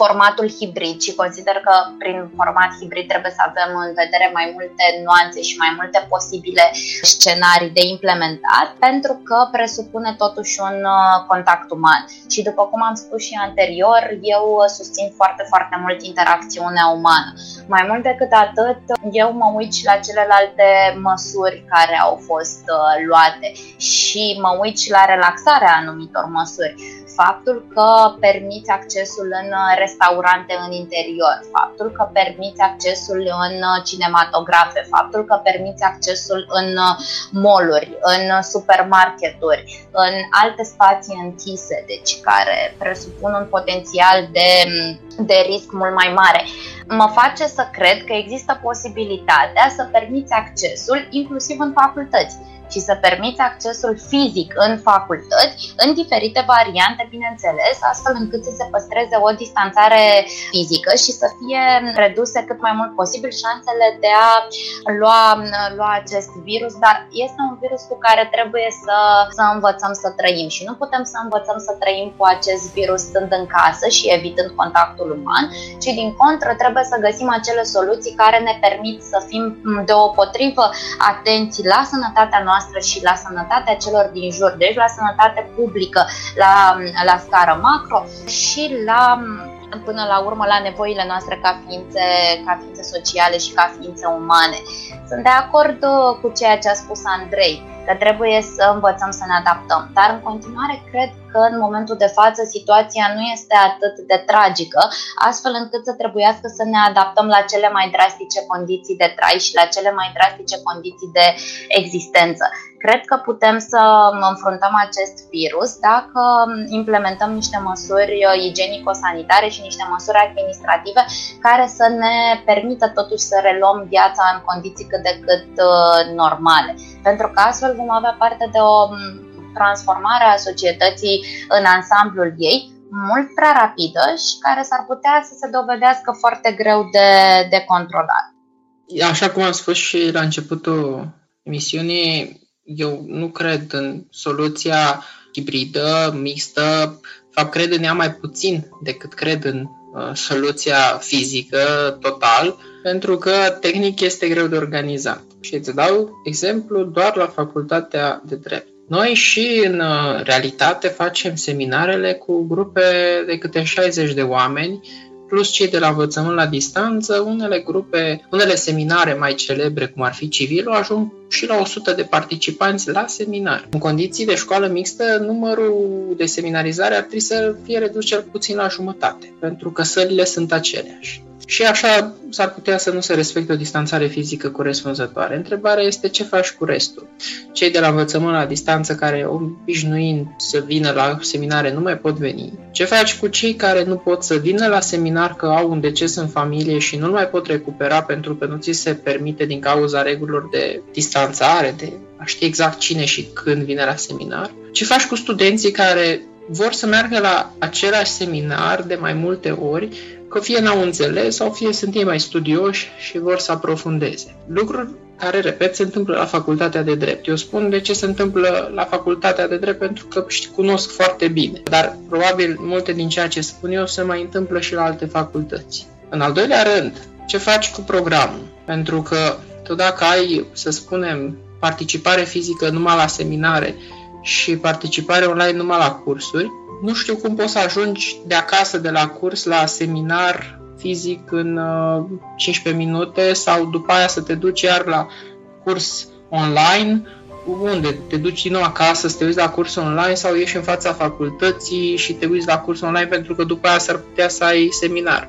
formatul hibrid și consider că prin format hibrid trebuie să avem în vedere mai multe nuanțe și mai multe posibile scenarii de implementat pentru că presupune totuși un uh, contact uman. Și după cum am spus și anterior, eu susțin foarte, foarte mult interacțiunea umană. Mai mult decât atât, eu mă uit și la celelalte măsuri care au fost uh, luate și mă uit și la relaxarea anumitor măsuri faptul că permiți accesul în restaurante în interior, faptul că permiți accesul în cinematografe, faptul că permiți accesul în moluri, în supermarketuri, în alte spații închise, deci care presupun un potențial de, de risc mult mai mare. Mă face să cred că există posibilitatea să permiți accesul inclusiv în facultăți și să permiți accesul fizic în facultăți, în diferite variante, bineînțeles, astfel încât să se păstreze o distanțare fizică și să fie reduse cât mai mult posibil șansele de a lua, lua acest virus, dar este un virus cu care trebuie să, să învățăm să trăim și nu putem să învățăm să trăim cu acest virus stând în casă și evitând contactul uman, ci din contră trebuie să găsim acele soluții care ne permit să fim deopotrivă atenți la sănătatea noastră noastră și la sănătatea celor din jur, deci la sănătate publică, la, la scară macro și la până la urmă la nevoile noastre ca ființe, ca ființe sociale și ca ființe umane. Sunt de acord uh, cu ceea ce a spus Andrei, că trebuie să învățăm să ne adaptăm, dar în continuare cred că în momentul de față situația nu este atât de tragică, astfel încât să trebuiască să ne adaptăm la cele mai drastice condiții de trai și la cele mai drastice condiții de existență. Cred că putem să înfruntăm acest virus dacă implementăm niște măsuri uh, igienico-sanitare și niște măsuri administrative care să ne permită totuși să reluăm viața în condiții cât de cât uh, normale. Pentru că astfel vom avea parte de o transformare a societății în ansamblul ei, mult prea rapidă și care s-ar putea să se dovedească foarte greu de, de controlat. Așa cum am spus și la începutul emisiunii, eu nu cred în soluția hibridă, mixtă, fapt cred în ea mai puțin decât cred în uh, soluția fizică total, pentru că tehnic este greu de organizat. Și îți dau exemplu doar la facultatea de drept. Noi și în uh, realitate facem seminarele cu grupe de câte 60 de oameni plus cei de la învățământ la distanță, unele grupe, unele seminare mai celebre, cum ar fi civilul, ajung și la 100 de participanți la seminar. În condiții de școală mixtă, numărul de seminarizare ar trebui să fie redus cel puțin la jumătate, pentru că sălile sunt aceleași. Și așa s-ar putea să nu se respecte o distanțare fizică corespunzătoare. Întrebarea este ce faci cu restul. Cei de la învățământ la distanță care obișnuind să vină la seminare nu mai pot veni. Ce faci cu cei care nu pot să vină la seminar că au un deces în familie și nu mai pot recupera pentru că nu ți se permite din cauza regulilor de distanțare, de a ști exact cine și când vine la seminar? Ce faci cu studenții care vor să meargă la același seminar de mai multe ori, că fie n-au înțeles sau fie sunt ei mai studioși și vor să aprofundeze. Lucruri care, repet, se întâmplă la facultatea de drept. Eu spun de ce se întâmplă la facultatea de drept pentru că cunosc foarte bine, dar probabil multe din ceea ce spun eu se mai întâmplă și la alte facultăți. În al doilea rând, ce faci cu programul? Pentru că tu dacă ai, să spunem, participare fizică numai la seminare și participare online numai la cursuri, nu știu cum poți să ajungi de acasă de la curs la seminar fizic în uh, 15 minute sau după aia să te duci iar la curs online unde? Te duci din nou acasă să te uiți la curs online sau ieși în fața facultății și te uiți la curs online pentru că după aia s-ar putea să ai seminar.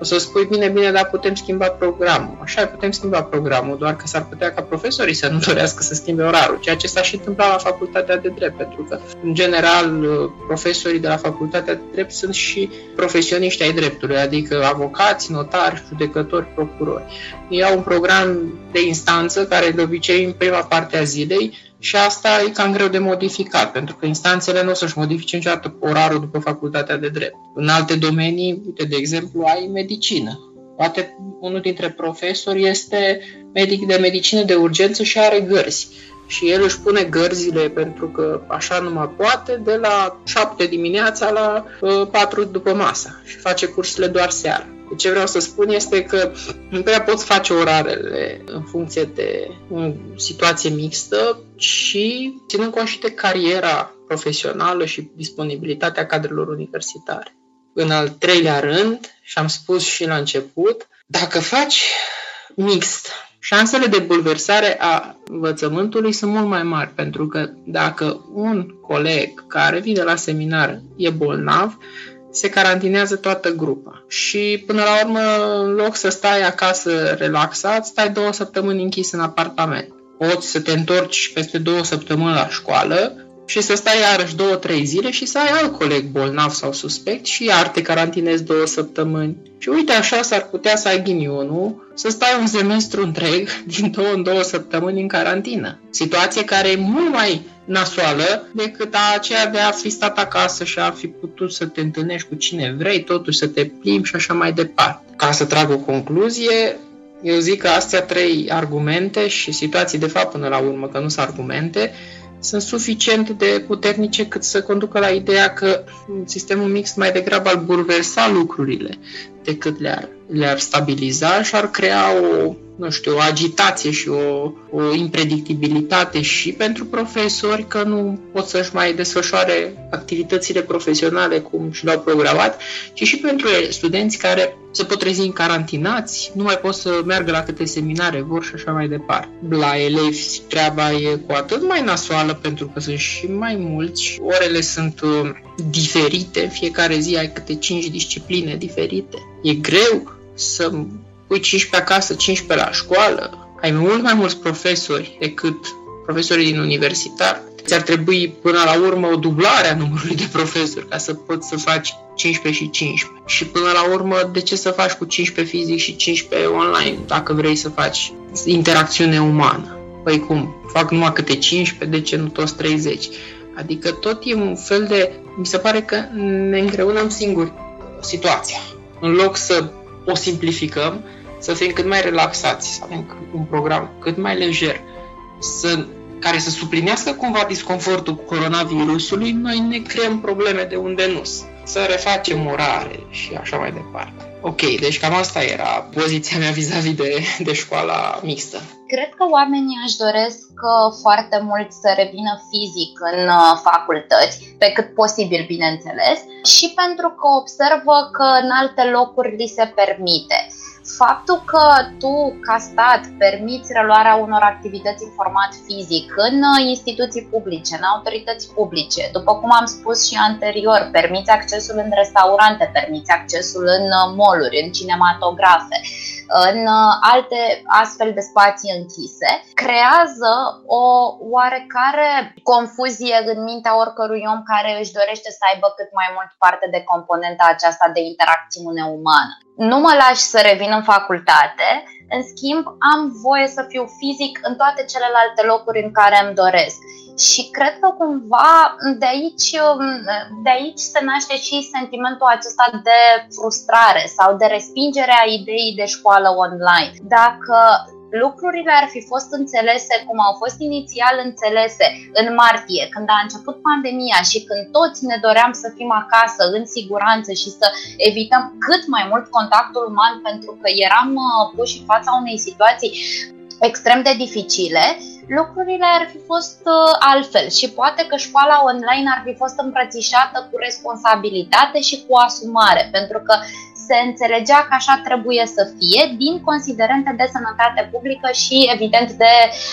O să spui, bine, bine, dar putem schimba programul. Așa, putem schimba programul, doar că s-ar putea ca profesorii să nu dorească să schimbe orarul, ceea ce s-a și întâmplat la facultatea de drept, pentru că, în general, profesorii de la facultatea de drept sunt și profesioniști ai dreptului, adică avocați, notari, judecători, procurori. Ei au un program de instanță care, de obicei, în prima parte a zilei, și asta e cam greu de modificat, pentru că instanțele nu o să-și modifice niciodată orarul după facultatea de drept. În alte domenii, uite, de exemplu, ai medicină. Poate unul dintre profesori este medic de medicină de urgență și are gărzi. Și el își pune gărzile pentru că așa nu mai poate de la 7 dimineața la uh, 4 după masa și face cursurile doar seara. Ce vreau să spun este că nu prea poți face orarele în funcție de o situație mixtă și ținând cont și de cariera profesională și disponibilitatea cadrelor universitare. În al treilea rând, și am spus și la început, dacă faci mixt, șansele de bulversare a învățământului sunt mult mai mari, pentru că dacă un coleg care vine la seminar e bolnav, se carantinează toată grupa. Și până la urmă, în loc să stai acasă relaxat, stai două săptămâni închis în apartament. Poți să te întorci peste două săptămâni la școală și să stai iarăși două, trei zile și să ai alt coleg bolnav sau suspect și iar te carantinezi două săptămâni. Și uite așa s-ar putea să ai ghinionul, să stai un semestru întreg, din două în două săptămâni în carantină. Situație care e mult mai nasoală decât a aceea de a fi stat acasă și a fi putut să te întâlnești cu cine vrei, totuși să te plimbi și așa mai departe. Ca să trag o concluzie, eu zic că astea trei argumente și situații de fapt până la urmă că nu sunt argumente, sunt suficient de puternice cât să conducă la ideea că sistemul mixt mai degrabă ar bulversa lucrurile decât le-ar, le-ar stabiliza și ar crea o nu știu, o agitație și o, o impredictibilitate și pentru profesori că nu pot să-și mai desfășoare activitățile profesionale cum și le-au programat, ci și pentru studenți care se pot trezi în carantinați, nu mai pot să meargă la câte seminare vor și așa mai departe. La elevi treaba e cu atât mai nasoală pentru că sunt și mai mulți, orele sunt uh, diferite, fiecare zi ai câte 5 discipline diferite. E greu să pui 15 acasă, 15 la școală, ai mult mai mulți profesori decât profesorii din universitar. Ți-ar trebui până la urmă o dublare a numărului de profesori ca să poți să faci 15 și 15. Și până la urmă, de ce să faci cu 15 fizic și 15 online dacă vrei să faci interacțiune umană? Păi cum? Fac numai câte 15, de ce nu toți 30? Adică tot e un fel de... Mi se pare că ne îngreunăm singuri situația. În loc să o simplificăm, să fim cât mai relaxați, să avem un program cât mai lejer, să, care să suplinească cumva disconfortul cu coronavirusului, noi ne creăm probleme de unde nu Să refacem orare și așa mai departe. Ok, deci cam asta era poziția mea vis-a-vis de, de școala mixtă. Cred că oamenii își doresc uh, foarte mult să revină fizic în uh, facultăți, pe cât posibil, bineînțeles, și pentru că observă că în alte locuri li se permite. Faptul că tu, ca stat, permiți reluarea unor activități în format fizic în uh, instituții publice, în autorități publice, după cum am spus și anterior, permiți accesul în restaurante, permiți accesul în uh, moluri, în cinematografe, în uh, alte astfel de spații închise, creează o oarecare confuzie în mintea oricărui om care își dorește să aibă cât mai mult parte de componenta aceasta de interacțiune umană. Nu mă lași să revin în facultate, în schimb am voie să fiu fizic în toate celelalte locuri în care îmi doresc. Și cred că cumva de aici, de aici se naște și sentimentul acesta de frustrare sau de respingere a ideii de școală online. Dacă lucrurile ar fi fost înțelese cum au fost inițial înțelese în martie, când a început pandemia și când toți ne doream să fim acasă în siguranță și să evităm cât mai mult contactul uman pentru că eram uh, puși în fața unei situații extrem de dificile, lucrurile ar fi fost uh, altfel. Și poate că școala online ar fi fost îmbrățișată cu responsabilitate și cu asumare, pentru că se înțelegea că așa trebuie să fie din considerente de sănătate publică și evident de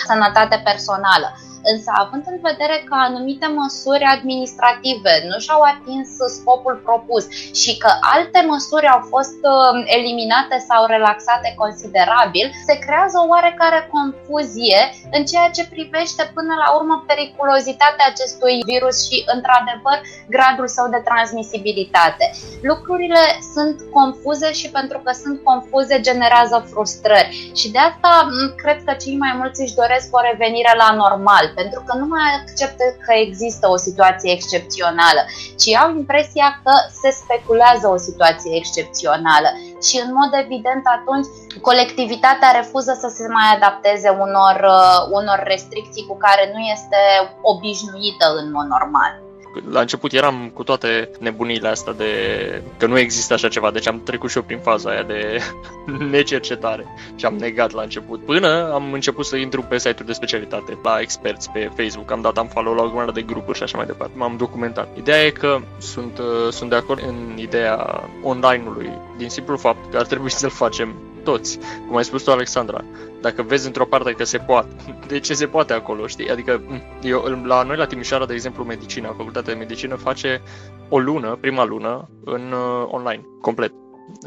sănătate personală. Însă având în vedere că anumite măsuri administrative nu și-au atins scopul propus și că alte măsuri au fost uh, eliminate sau relaxate considerabil, se creează o oarecare confuzie în ceea ce privește până la urmă periculozitatea acestui virus și, într-adevăr, gradul său de transmisibilitate. Lucrurile sunt confuze și pentru că sunt confuze generează frustrări și de asta cred că cei mai mulți își doresc o revenire la normal, pentru că nu mai acceptă că există o situație excepțională, ci au impresia că se speculează o situație excepțională. Și în mod evident atunci colectivitatea refuză să se mai adapteze unor, uh, unor restricții cu care nu este obișnuită în mod normal la început eram cu toate nebunile astea de că nu există așa ceva, deci am trecut și eu prin faza aia de necercetare și am negat la început. Până am început să intru pe site-uri de specialitate, la experți pe Facebook, am dat, am follow la o grămadă de grupuri și așa mai departe, m-am documentat. Ideea e că sunt, uh, sunt de acord în ideea online-ului, din simplu fapt că ar trebui să-l facem toți, cum ai spus tu, Alexandra. Dacă vezi într-o parte că se poate, de ce se poate acolo, știi? Adică, eu, la noi la Timișoara, de exemplu, medicina, facultatea de medicină face o lună, prima lună, în uh, online, complet.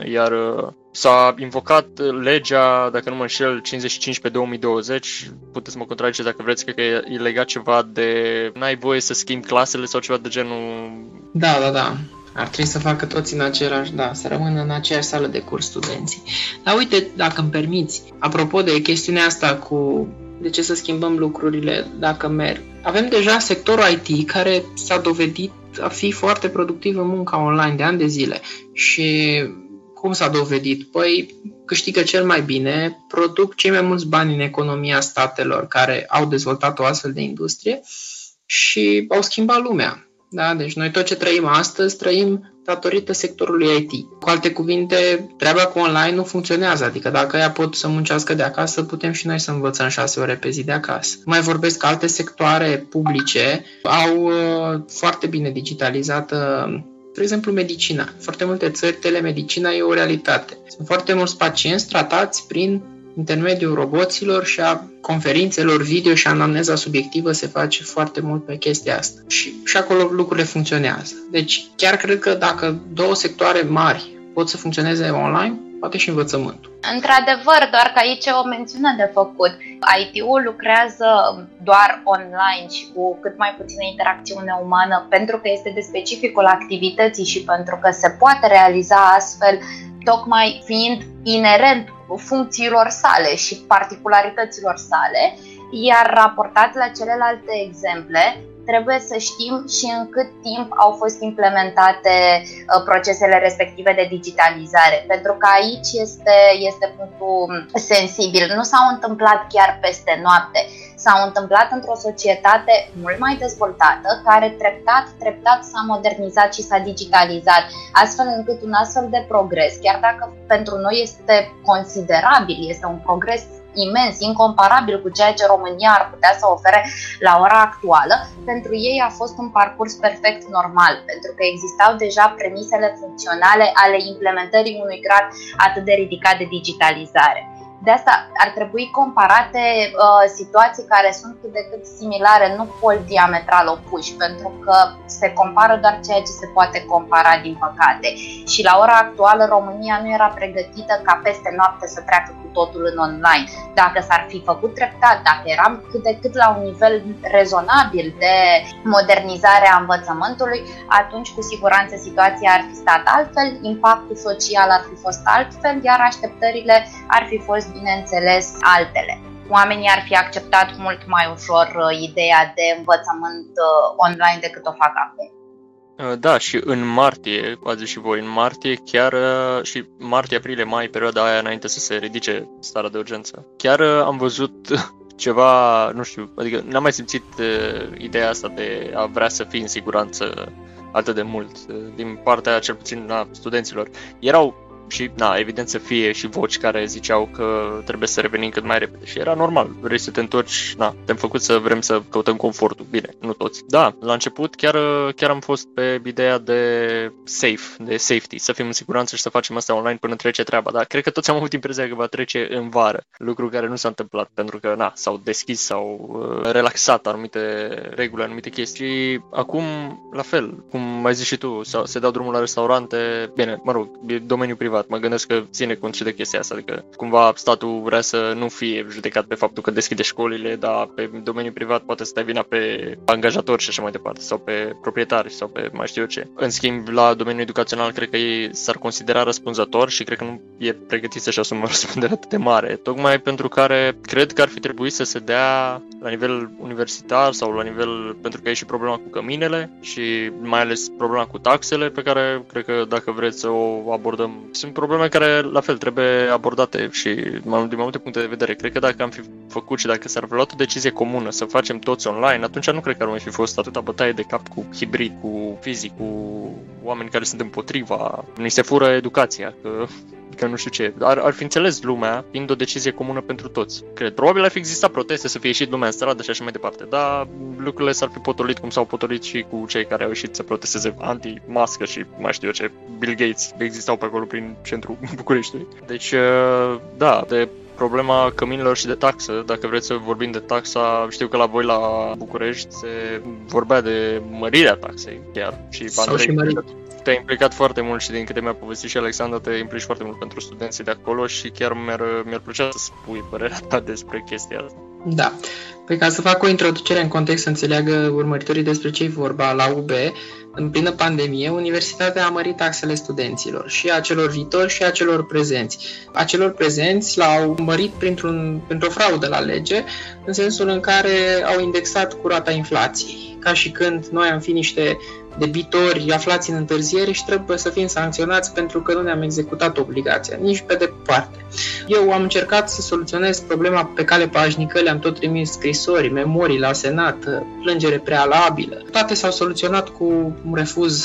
Iar uh, s-a invocat legea, dacă nu mă înșel, 55 pe 2020, puteți să mă contraziceți dacă vreți, cred că e, e legat ceva de n-ai voie să schimbi clasele sau ceva de genul... Da, da, da. Ar trebui să facă toți în același, da, să rămână în aceeași sală de curs studenții. Dar uite, dacă îmi permiți, apropo de chestiunea asta cu de ce să schimbăm lucrurile dacă merg. Avem deja sectorul IT care s-a dovedit a fi foarte productiv în munca online de ani de zile și cum s-a dovedit? Păi câștigă cel mai bine, produc cei mai mulți bani în economia statelor care au dezvoltat o astfel de industrie și au schimbat lumea. Da? Deci noi tot ce trăim astăzi trăim datorită sectorului IT. Cu alte cuvinte, treaba cu online nu funcționează, adică dacă ea pot să muncească de acasă, putem și noi să învățăm șase ore pe zi de acasă. Mai vorbesc că alte sectoare publice au uh, foarte bine digitalizată de exemplu, medicina. Foarte multe țări, telemedicina e o realitate. Sunt foarte mulți pacienți tratați prin intermediul roboților și a conferințelor video și anamneza subiectivă se face foarte mult pe chestia asta. Și, și acolo lucrurile funcționează. Deci chiar cred că dacă două sectoare mari pot să funcționeze online, poate și învățământul. Într-adevăr, doar că aici e o mențiune de făcut. IT-ul lucrează doar online și cu cât mai puțină interacțiune umană pentru că este de specificul activității și pentru că se poate realiza astfel tocmai fiind inerent funcțiilor sale și particularităților sale, iar raportat la celelalte exemple, trebuie să știm și în cât timp au fost implementate uh, procesele respective de digitalizare, pentru că aici este, este punctul sensibil. Nu s-au întâmplat chiar peste noapte, s-au întâmplat într-o societate mult mai dezvoltată, care treptat, treptat s-a modernizat și s-a digitalizat, astfel încât un astfel de progres, chiar dacă pentru noi este considerabil, este un progres imens, incomparabil cu ceea ce România ar putea să ofere la ora actuală, pentru ei a fost un parcurs perfect normal, pentru că existau deja premisele funcționale ale implementării unui grad atât de ridicat de digitalizare. De asta ar trebui comparate uh, situații care sunt cât de cât similare, nu pol diametral opuși, pentru că se compară doar ceea ce se poate compara, din păcate. Și la ora actuală România nu era pregătită ca peste noapte să treacă cu totul în online. Dacă s-ar fi făcut treptat, dacă eram cât de cât la un nivel rezonabil de modernizare a învățământului, atunci cu siguranță situația ar fi stat altfel, impactul social ar fi fost altfel, iar așteptările ar fi fost bineînțeles, altele. Oamenii ar fi acceptat mult mai ușor uh, ideea de învățământ uh, online decât o fac acum. Uh, da, și în martie, ați zis și voi, în martie chiar, și martie, aprilie, mai, perioada aia înainte să se ridice starea de urgență, chiar am văzut ceva, nu știu, adică n-am mai simțit ideea asta de a vrea să fii în siguranță atât de mult din partea cel puțin a studenților. Erau și, na, evident să fie și voci care ziceau că trebuie să revenim cât mai repede. Și era normal, vrei să te întorci, na, te-am făcut să vrem să căutăm confortul, bine, nu toți. Da, la început chiar, chiar am fost pe ideea de safe, de safety, să fim în siguranță și să facem asta online până trece treaba, dar cred că toți am avut impresia că va trece în vară, lucru care nu s-a întâmplat pentru că, na, s-au deschis, s-au uh, relaxat anumite reguli, anumite chestii. Acum, la fel, cum ai zis și tu, se dau drumul la restaurante, bine, mă rog, e domeniu privat, mă gândesc că ține cont și de chestia asta, adică cumva statul vrea să nu fie judecat pe faptul că deschide școlile, dar pe domeniu privat poate să dai vina pe angajatori și așa mai departe, sau pe proprietari, sau pe mai știu eu ce. În schimb, la domeniul educațional, cred că ei s-ar considera răspunzător și cred că nu e pregătit să-și asume răspundere atât de mare, tocmai pentru care cred că ar fi trebuit să se dea la nivel universitar sau la nivel, pentru că e și problema cu căminele și mai ales problema cu taxele pe care cred că dacă vreți să o abordăm, sunt probleme care la fel trebuie abordate și din mai multe puncte de vedere. Cred că dacă am fi făcut și dacă s-ar fi luat o decizie comună să facem toți online, atunci nu cred că ar mai fi fost atâta bătaie de cap cu hibrid, cu fizic, cu oameni care sunt împotriva. Ni se fură educația, că că nu știu ce. Ar, ar fi înțeles lumea, fiind o decizie comună pentru toți. Cred. Probabil ar fi existat proteste să fie ieșit lumea în stradă și așa mai departe, dar lucrurile s-ar fi potolit cum s-au potolit și cu cei care au ieșit să protesteze anti-mască și mai știu eu ce, Bill Gates existau pe acolo prin centrul Bucureștiului. Deci, uh, da, de problema căminilor și de taxă, dacă vreți să vorbim de taxa, știu că la voi la București se vorbea de mărirea taxei chiar. Și Sau Andrei, și te-ai implicat foarte mult și din câte mi-a povestit și Alexandra, te implici foarte mult pentru studenții de acolo și chiar mi-ar, mi-ar plăcea să spui părerea ta despre chestia asta. Da. Păi ca să fac o introducere în context să înțeleagă urmăritorii despre ce e vorba la UB, în plină pandemie, universitatea a mărit taxele studenților și a celor viitori și a celor prezenți. A celor prezenți l-au mărit printr-un, printr-o fraudă la lege, în sensul în care au indexat cu rata inflației, ca și când noi am fi niște debitori aflați în întârziere și trebuie să fim sancționați pentru că nu ne-am executat obligația, nici pe departe. Eu am încercat să soluționez problema pe cale pașnică, le-am tot trimis scrisori, memorii la Senat, plângere prealabilă. Toate s-au soluționat cu un refuz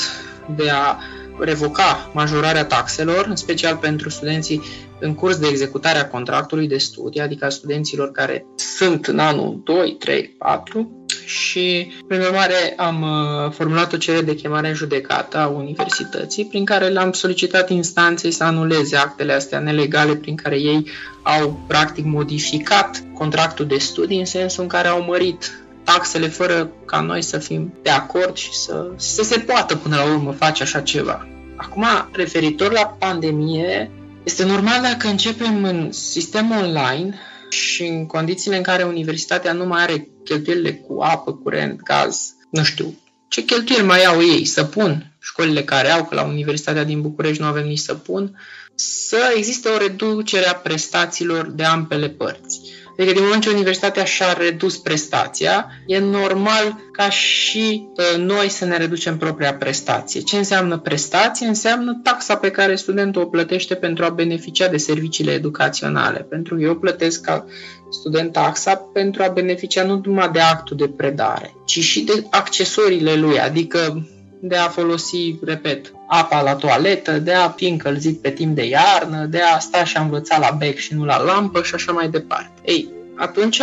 de a revoca majorarea taxelor, în special pentru studenții în curs de executare a contractului de studii, adică a studenților care sunt în anul 2, 3, 4, și, prin urmare, am uh, formulat o cerere de chemare în judecată a universității, prin care le-am solicitat instanței să anuleze actele astea nelegale prin care ei au, practic, modificat contractul de studii în sensul în care au mărit taxele fără ca noi să fim de acord și să, să se poată până la urmă face așa ceva. Acum, referitor la pandemie, este normal dacă începem în sistem online și în condițiile în care universitatea nu mai are cheltuielile cu apă, curent, gaz, nu știu, ce cheltuieli mai au ei, să pun școlile care au, că la Universitatea din București nu avem nici să pun, să existe o reducere a prestațiilor de ambele părți. Adică din moment ce universitatea și-a redus prestația, e normal ca și uh, noi să ne reducem propria prestație. Ce înseamnă prestație? Înseamnă taxa pe care studentul o plătește pentru a beneficia de serviciile educaționale. Pentru că eu plătesc ca student taxa pentru a beneficia nu numai de actul de predare, ci și de accesoriile lui, adică de a folosi, repet, apa la toaletă, de a fi încălzit pe timp de iarnă, de a sta și a învăța la bec și nu la lampă și așa mai departe. Ei, atunci,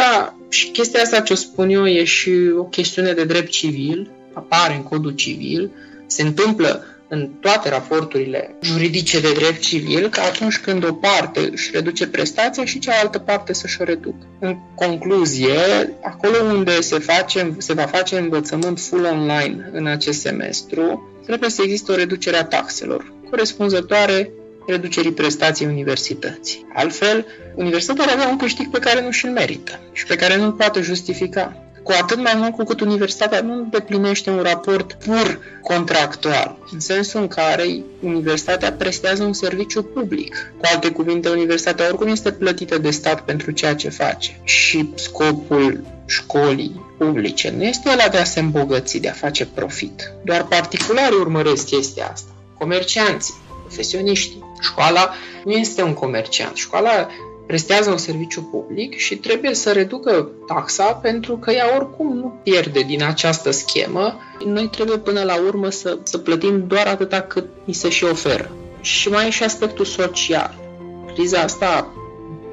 și chestia asta ce o spun eu e și o chestiune de drept civil, apare în codul civil, se întâmplă în toate raporturile juridice de drept civil că atunci când o parte își reduce prestația și cealaltă parte să-și o reducă. În concluzie, acolo unde se, face, se va face învățământ full online în acest semestru, trebuie să existe o reducere a taxelor, corespunzătoare reducerii prestației universității. Altfel, universitatea ar avea un câștig pe care nu și-l merită și pe care nu-l poate justifica cu atât mai mult cu cât universitatea nu deplinește un raport pur contractual, în sensul în care universitatea prestează un serviciu public. Cu alte cuvinte, universitatea oricum este plătită de stat pentru ceea ce face și scopul școlii publice nu este ăla de a se îmbogăți, de a face profit. Doar particulari urmăresc chestia asta. Comercianții, profesioniștii. Școala nu este un comerciant. Școala prestează un serviciu public și trebuie să reducă taxa pentru că ea oricum nu pierde din această schemă. Noi trebuie până la urmă să, să plătim doar atâta cât ni se și oferă. și mai e și aspectul social. Criza asta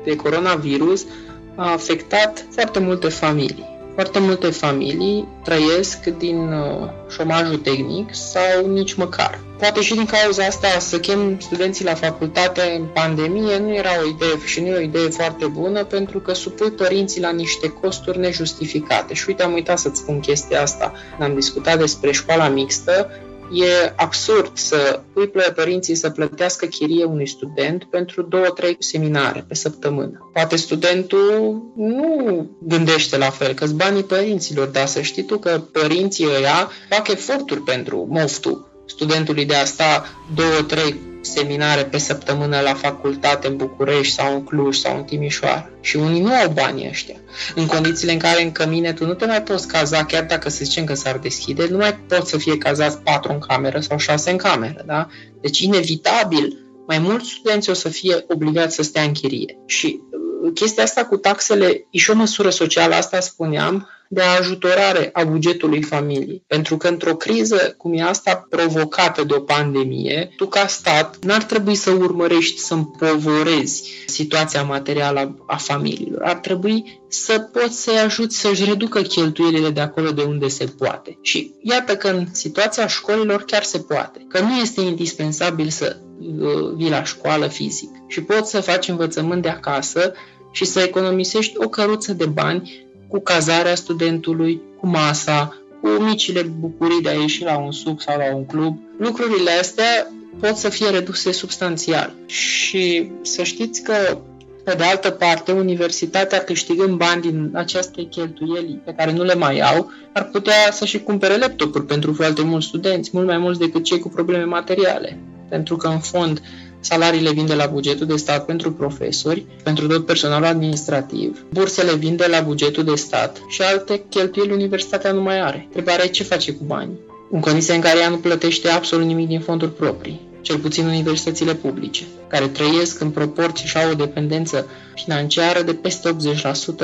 de coronavirus a afectat foarte multe familii. Foarte multe familii trăiesc din uh, șomajul tehnic sau nici măcar. Poate și din cauza asta să chem studenții la facultate în pandemie nu era o idee și nu e o idee foarte bună pentru că supui părinții la niște costuri nejustificate. Și uite, am uitat să-ți spun chestia asta. Am discutat despre școala mixtă E absurd să pui părinții să plătească chirie unui student pentru două, trei seminare pe săptămână. Poate studentul nu gândește la fel, că banii părinților, dar să știi tu că părinții ăia fac eforturi pentru moftul studentului de a sta două, trei seminare pe săptămână la facultate în București sau în Cluj sau în Timișoara. Și unii nu au banii ăștia. În condițiile în care în cămine tu nu te mai poți caza, chiar dacă să zicem că s-ar deschide, nu mai pot să fie cazați patru în cameră sau șase în cameră. Da? Deci, inevitabil, mai mulți studenți o să fie obligați să stea în chirie. Și uh, chestia asta cu taxele e și o măsură socială, asta spuneam, de ajutorare a bugetului familiei. Pentru că într-o criză cum e asta provocată de o pandemie, tu ca stat n-ar trebui să urmărești să împovorezi situația materială a familiilor. Ar trebui să poți să-i ajuți să-și reducă cheltuielile de acolo de unde se poate. Și iată că în situația școlilor chiar se poate. Că nu este indispensabil să uh, vii la școală fizic și poți să faci învățământ de acasă și să economisești o căruță de bani cu cazarea studentului, cu masa, cu micile bucurii de a ieși la un suc sau la un club. Lucrurile astea pot să fie reduse substanțial. Și să știți că, pe de altă parte, universitatea câștigând bani din aceste cheltuieli pe care nu le mai au, ar putea să și cumpere laptopuri pentru foarte mulți studenți, mult mai mulți decât cei cu probleme materiale. Pentru că, în fond, Salariile vin de la bugetul de stat pentru profesori, pentru tot personalul administrativ, bursele vin de la bugetul de stat și alte cheltuieli universitatea nu mai are. Întrebarea e ce face cu banii. În condiția în care ea nu plătește absolut nimic din fonduri proprii cel puțin universitățile publice, care trăiesc în proporție și au o dependență financiară de peste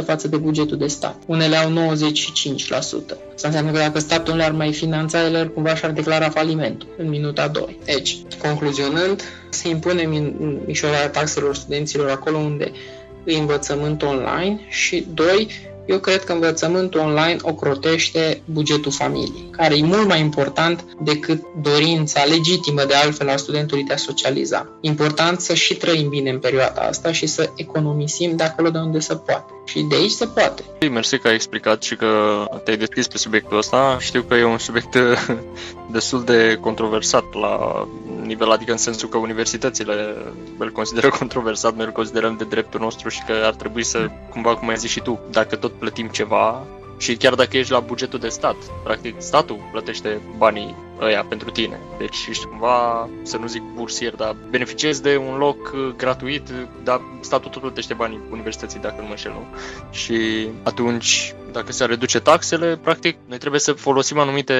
80% față de bugetul de stat. Unele au 95%. Asta înseamnă că dacă statul le-ar mai finanța, ele cumva și-ar declara falimentul în minuta 2. Deci, concluzionând, se impune mișorarea taxelor studenților acolo unde îi învățământ online și, doi, eu cred că învățământul online ocrotește bugetul familiei, care e mult mai important decât dorința legitimă de altfel a studentului de a socializa. Important să și trăim bine în perioada asta și să economisim de acolo de unde se poate. Și de aici se poate. Mersi că ai explicat și că te-ai deschis pe subiectul ăsta. Știu că e un subiect destul de controversat la nivel, adică în sensul că universitățile îl consideră controversat, noi îl considerăm de dreptul nostru și că ar trebui să, cumva cum ai zis și tu, dacă tot plătim ceva, și chiar dacă ești la bugetul de stat, practic statul plătește banii ăia pentru tine. Deci ești cumva, să nu zic bursier, dar beneficiezi de un loc uh, gratuit, dar statul tot plătește banii universității, dacă nu mă înșel, nu? Și atunci, dacă se reduce taxele, practic, noi trebuie să folosim anumite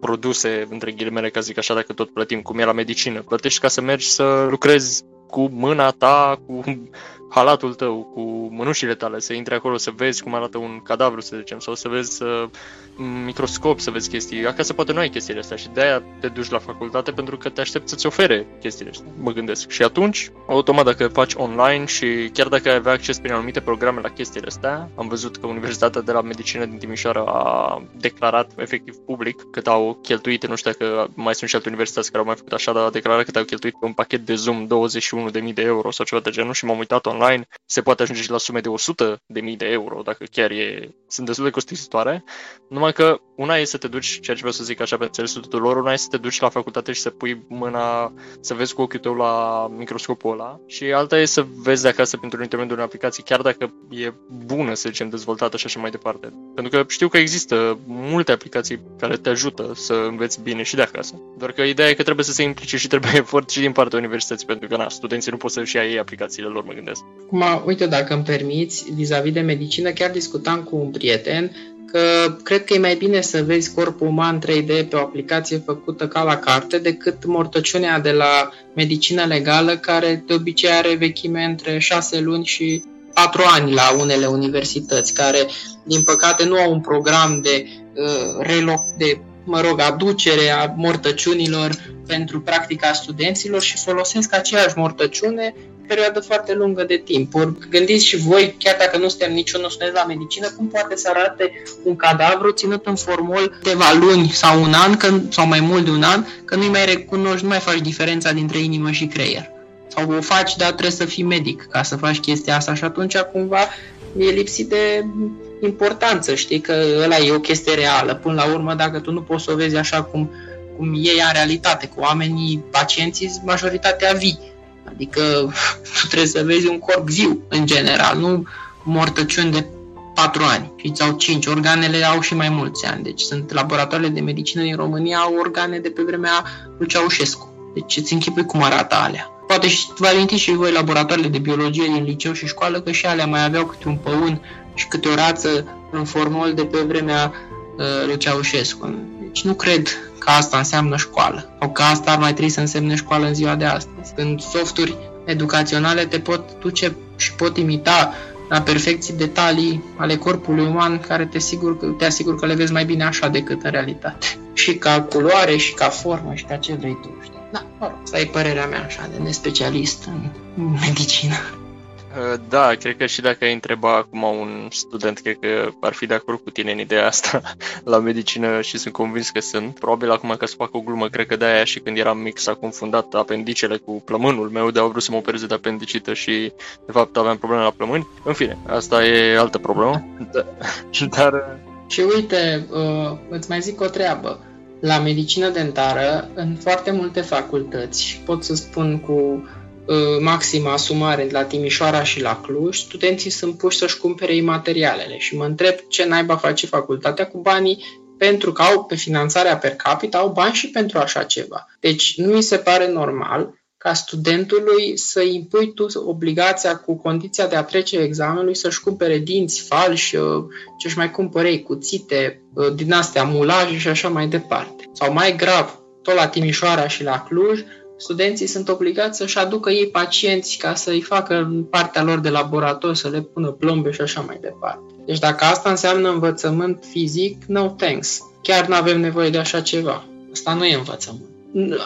produse, între ghilimele, ca zic așa, dacă tot plătim, cum e la medicină. Plătești ca să mergi să lucrezi cu mâna ta, cu halatul tău, cu mânușile tale, să intri acolo să vezi cum arată un cadavru, să zicem, sau să vezi să, microscop să vezi chestii. Acasă poate nu ai chestiile astea și de-aia te duci la facultate pentru că te aștept să-ți ofere chestiile astea, mă gândesc. Și atunci, automat dacă faci online și chiar dacă ai avea acces prin anumite programe la chestiile astea, am văzut că Universitatea de la Medicină din Timișoara a declarat efectiv public cât au cheltuit, nu știu dacă mai sunt și alte universități care au mai făcut așa, dar a declarat cât au cheltuit pe un pachet de Zoom 21.000 de euro sau ceva de genul și m-am uitat online, se poate ajunge și la sume de 100.000 de euro, dacă chiar e, sunt destul de costisitoare. Numai că una e să te duci, ceea ce vreau să zic așa pe înțelesul tuturor, una e să te duci la facultate și să pui mâna, să vezi cu ochiul tău la microscopul ăla și alta e să vezi de acasă pentru intermediul unei aplicații, chiar dacă e bună, să zicem, dezvoltată și așa mai departe. Pentru că știu că există multe aplicații care te ajută să înveți bine și de acasă. Doar că ideea e că trebuie să se implice și trebuie efort și din partea universității, pentru că na, studenții nu pot să-și ia ei aplicațiile lor, mă gândesc. Acum, uite, dacă îmi permiți, vis-a-vis de medicină, chiar discutam cu un prieten că cred că e mai bine să vezi corpul uman 3D pe o aplicație făcută ca la carte decât mortăciunea de la medicină legală care de obicei are vechime între 6 luni și 4 ani la unele universități care din păcate nu au un program de uh, reloc de mă rog, aducere a mortăciunilor pentru practica studenților și folosesc aceeași mortăciune perioadă foarte lungă de timp. Or, gândiți și voi, chiar dacă nu suntem niciunul student la medicină, cum poate să arate un cadavru ținut în formol câteva luni sau un an, că, sau mai mult de un an, că nu-i mai recunoști, nu mai faci diferența dintre inimă și creier. Sau o faci, dar trebuie să fii medic ca să faci chestia asta și atunci cumva e lipsit de importanță, știi, că ăla e o chestie reală. Până la urmă, dacă tu nu poți să o vezi așa cum, cum e ea în realitate, cu oamenii, pacienții, majoritatea vii Adică tu trebuie să vezi un corp viu, în general, nu mortăciuni de 4 ani sau 5. Organele au și mai mulți ani. Deci sunt laboratoarele de medicină din România au organe de pe vremea lui Ceaușescu. Deci îți închipui cum arată alea. Poate și vă amintiți și voi laboratoarele de biologie din liceu și școală că și alea mai aveau câte un păun și câte o rață în formol de pe vremea uh, lui Ceaușescu. Deci nu cred că asta înseamnă școală sau că asta ar mai trebui să însemne școală în ziua de astăzi. Când softuri educaționale te pot duce și pot imita la perfecții detalii ale corpului uman care te, sigur, te asigur că le vezi mai bine așa decât în realitate. Și ca culoare, și ca formă, și ca ce vrei tu. Știi? Da, mă rog, asta e părerea mea așa de nespecialist în medicină. Uh, da, cred că și dacă ai întreba acum un student, cred că ar fi de acord cu tine în ideea asta la medicină și sunt convins că sunt. Probabil acum că să fac o glumă, cred că de-aia și când eram mic s-a confundat apendicele cu plămânul meu, de au vrut să mă opereze de apendicită și de fapt aveam probleme la plămâni. În fine, asta e altă problemă. Da. Dar... Și uite, uh, îți mai zic o treabă. La medicină dentară, în foarte multe facultăți, și pot să spun cu Uh, maximă asumare la Timișoara și la Cluj, studenții sunt puși să-și cumpere imaterialele și mă întreb ce naiba face facultatea cu banii pentru că au pe finanțarea per capita, au bani și pentru așa ceva. Deci nu mi se pare normal ca studentului să impui tu obligația cu condiția de a trece examenului să-și cumpere dinți falși, uh, ce-și mai cumpărei, cuțite, uh, din astea, mulaje și așa mai departe. Sau mai grav, tot la Timișoara și la Cluj, studenții sunt obligați să-și aducă ei pacienți ca să-i facă partea lor de laborator, să le pună plombe și așa mai departe. Deci dacă asta înseamnă învățământ fizic, no thanks. Chiar nu avem nevoie de așa ceva. Asta nu e învățământ.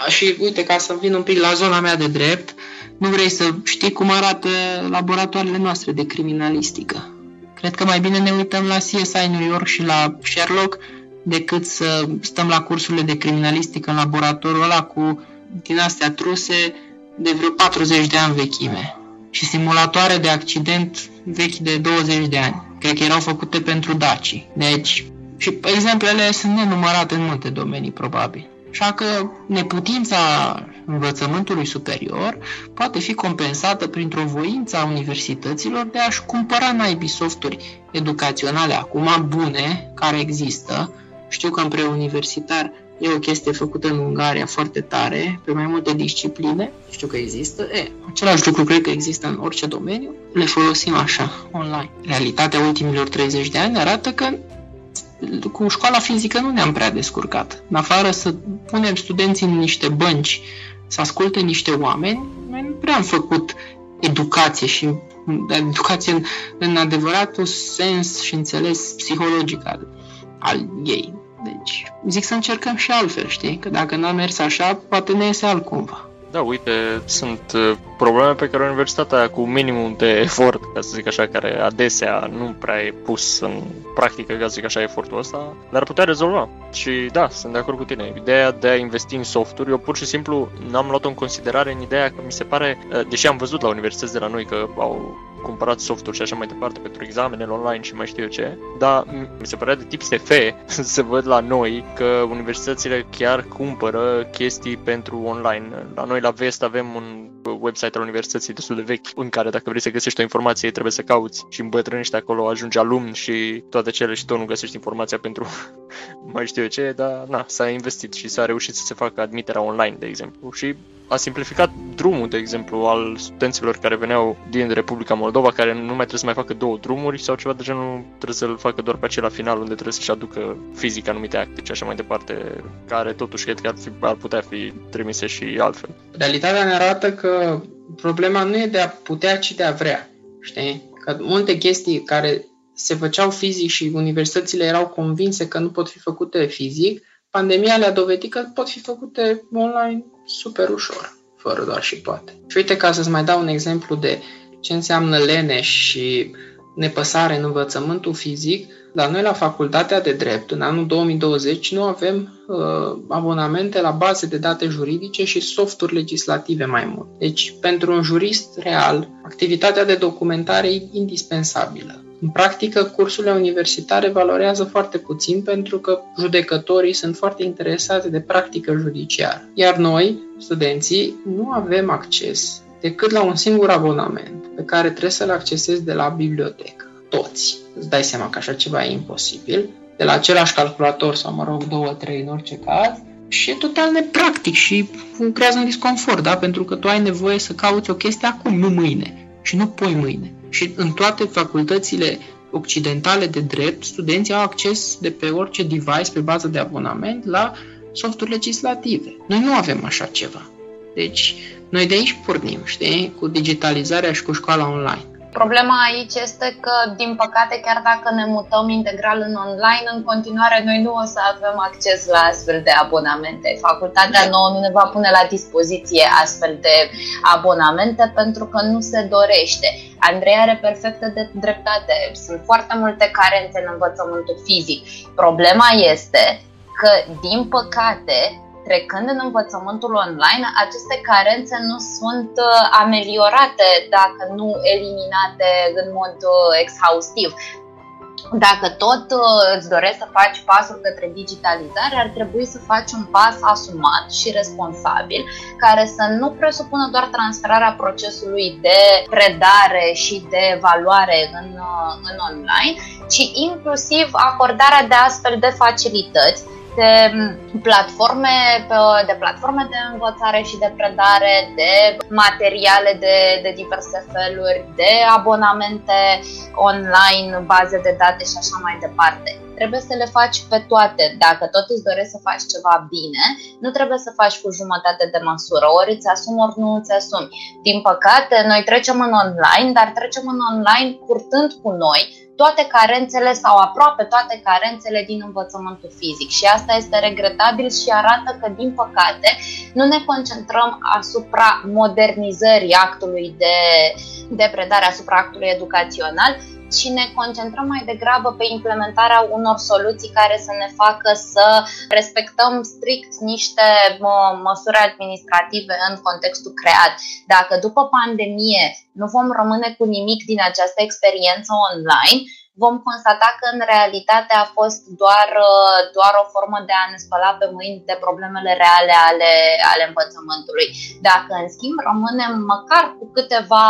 Și uite, ca să vin un pic la zona mea de drept, nu vrei să știi cum arată laboratoarele noastre de criminalistică. Cred că mai bine ne uităm la CSI New York și la Sherlock decât să stăm la cursurile de criminalistică în laboratorul ăla cu din astea truse de vreo 40 de ani vechime și simulatoare de accident vechi de 20 de ani. Cred că erau făcute pentru Daci. Deci, și exemplele sunt nenumărate în multe domenii, probabil. Așa că neputința învățământului superior poate fi compensată printr-o voință a universităților de a-și cumpăra naibii softuri educaționale acum bune, care există. Știu că în preuniversitar E o chestie făcută în Ungaria foarte tare, pe mai multe discipline, știu că există. E, același lucru cred că există în orice domeniu, le folosim așa, online. Realitatea ultimilor 30 de ani arată că cu școala fizică nu ne-am prea descurcat. În afară să punem studenții în niște bănci, să asculte niște oameni, noi nu prea am făcut educație și educație în, în adevăratul sens și înțeles psihologic al, al ei. Deci, zic să încercăm și altfel, știi? Că dacă n-a mers așa, poate ne iese altcumva. Da, uite, sunt uh, probleme pe care universitatea cu minimum de efort, ca să zic așa, care adesea nu prea e pus în practică, ca să zic așa, efortul ăsta, le-ar putea rezolva. Și da, sunt de acord cu tine. Ideea de a investi în softuri, eu pur și simplu n-am luat-o în considerare în ideea că mi se pare, uh, deși am văzut la universități de la noi că au cumpărat softuri și așa mai departe pentru examenele online și mai știu eu ce, dar mi se părea de tip SF să văd la noi că universitățile chiar cumpără chestii pentru online. La noi la Vest avem un website al universității destul de vechi în care dacă vrei să găsești o informație trebuie să cauți și îmbătrânești acolo, ajungi alumn și toate cele și tot nu găsești informația pentru mai știu eu ce, dar na, s-a investit și s-a reușit să se facă admiterea online, de exemplu. Și a simplificat drumul, de exemplu, al studenților care veneau din Republica Moldova, care nu mai trebuie să mai facă două drumuri sau ceva de genul, trebuie să-l facă doar pe acela final, unde trebuie să-și aducă fizic anumite acte și așa mai departe, care totuși cred că ar, fi, ar putea fi trimise și altfel. Realitatea ne arată că problema nu e de a putea, ci de a vrea. Știi? Că multe chestii care se făceau fizic și universitățile erau convinse că nu pot fi făcute fizic, pandemia le-a dovedit că pot fi făcute online super ușor, fără doar și poate. Și uite, ca să-ți mai dau un exemplu de ce înseamnă leneș și nepăsare în învățământul fizic, dar noi la facultatea de drept, în anul 2020, nu avem uh, abonamente la baze de date juridice și softuri legislative mai mult. Deci, pentru un jurist real, activitatea de documentare e indispensabilă. În practică, cursurile universitare valorează foarte puțin pentru că judecătorii sunt foarte interesați de practică judiciară. Iar noi, studenții, nu avem acces decât la un singur abonament pe care trebuie să-l accesezi de la bibliotecă. Toți. Îți dai seama că așa ceva e imposibil. De la același calculator sau, mă rog, două, trei în orice caz. Și e total nepractic și creează un disconfort, da? Pentru că tu ai nevoie să cauți o chestie acum, nu mâine. Și nu poi mâine. Și în toate facultățile occidentale de drept, studenții au acces de pe orice device pe bază de abonament la softuri legislative. Noi nu avem așa ceva. Deci, noi de aici pornim, știi, cu digitalizarea și cu școala online. Problema aici este că, din păcate, chiar dacă ne mutăm integral în online, în continuare noi nu o să avem acces la astfel de abonamente. Facultatea nouă nu ne va pune la dispoziție astfel de abonamente pentru că nu se dorește. Andrei are perfectă de dreptate. Sunt foarte multe carențe în învățământul fizic. Problema este că, din păcate, trecând în învățământul online, aceste carențe nu sunt uh, ameliorate dacă nu eliminate în mod uh, exhaustiv. Dacă tot uh, îți dorești să faci pasul către digitalizare, ar trebui să faci un pas asumat și responsabil, care să nu presupună doar transferarea procesului de predare și de evaluare în, în online, ci inclusiv acordarea de astfel de facilități de platforme, de platforme de învățare și de predare, de materiale de, de diverse feluri, de abonamente online, baze de date și așa mai departe. Trebuie să le faci pe toate. Dacă tot îți dorești să faci ceva bine, nu trebuie să faci cu jumătate de măsură. Ori îți asumi, ori nu îți asumi. Din păcate, noi trecem în online, dar trecem în online purtând cu noi toate carențele sau aproape toate carențele din învățământul fizic. Și asta este regretabil și arată că, din păcate, nu ne concentrăm asupra modernizării actului de, de predare, asupra actului educațional, ci ne concentrăm mai degrabă pe implementarea unor soluții care să ne facă să respectăm strict niște măsuri administrative în contextul creat. Dacă după pandemie nu vom rămâne cu nimic din această experiență online, vom constata că în realitate a fost doar, uh, doar o formă de a ne spăla pe mâini de problemele reale ale, ale învățământului. Dacă, în schimb, rămânem măcar cu câteva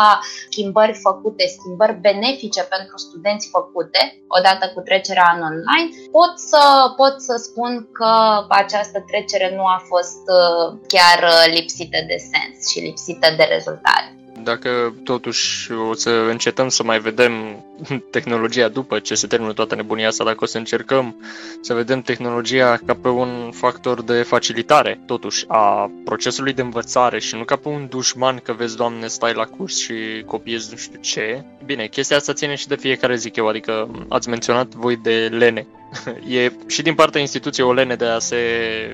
schimbări făcute, schimbări benefice pentru studenți făcute, odată cu trecerea în online, pot să, pot să spun că această trecere nu a fost uh, chiar uh, lipsită de sens și lipsită de rezultate dacă totuși o să încetăm să mai vedem tehnologia după ce se termină toată nebunia asta, dacă o să încercăm să vedem tehnologia ca pe un factor de facilitare, totuși, a procesului de învățare și nu ca pe un dușman că vezi, doamne, stai la curs și copiezi nu știu ce. Bine, chestia asta ține și de fiecare, zic eu, adică ați menționat voi de lene e și din partea instituției o lene de a se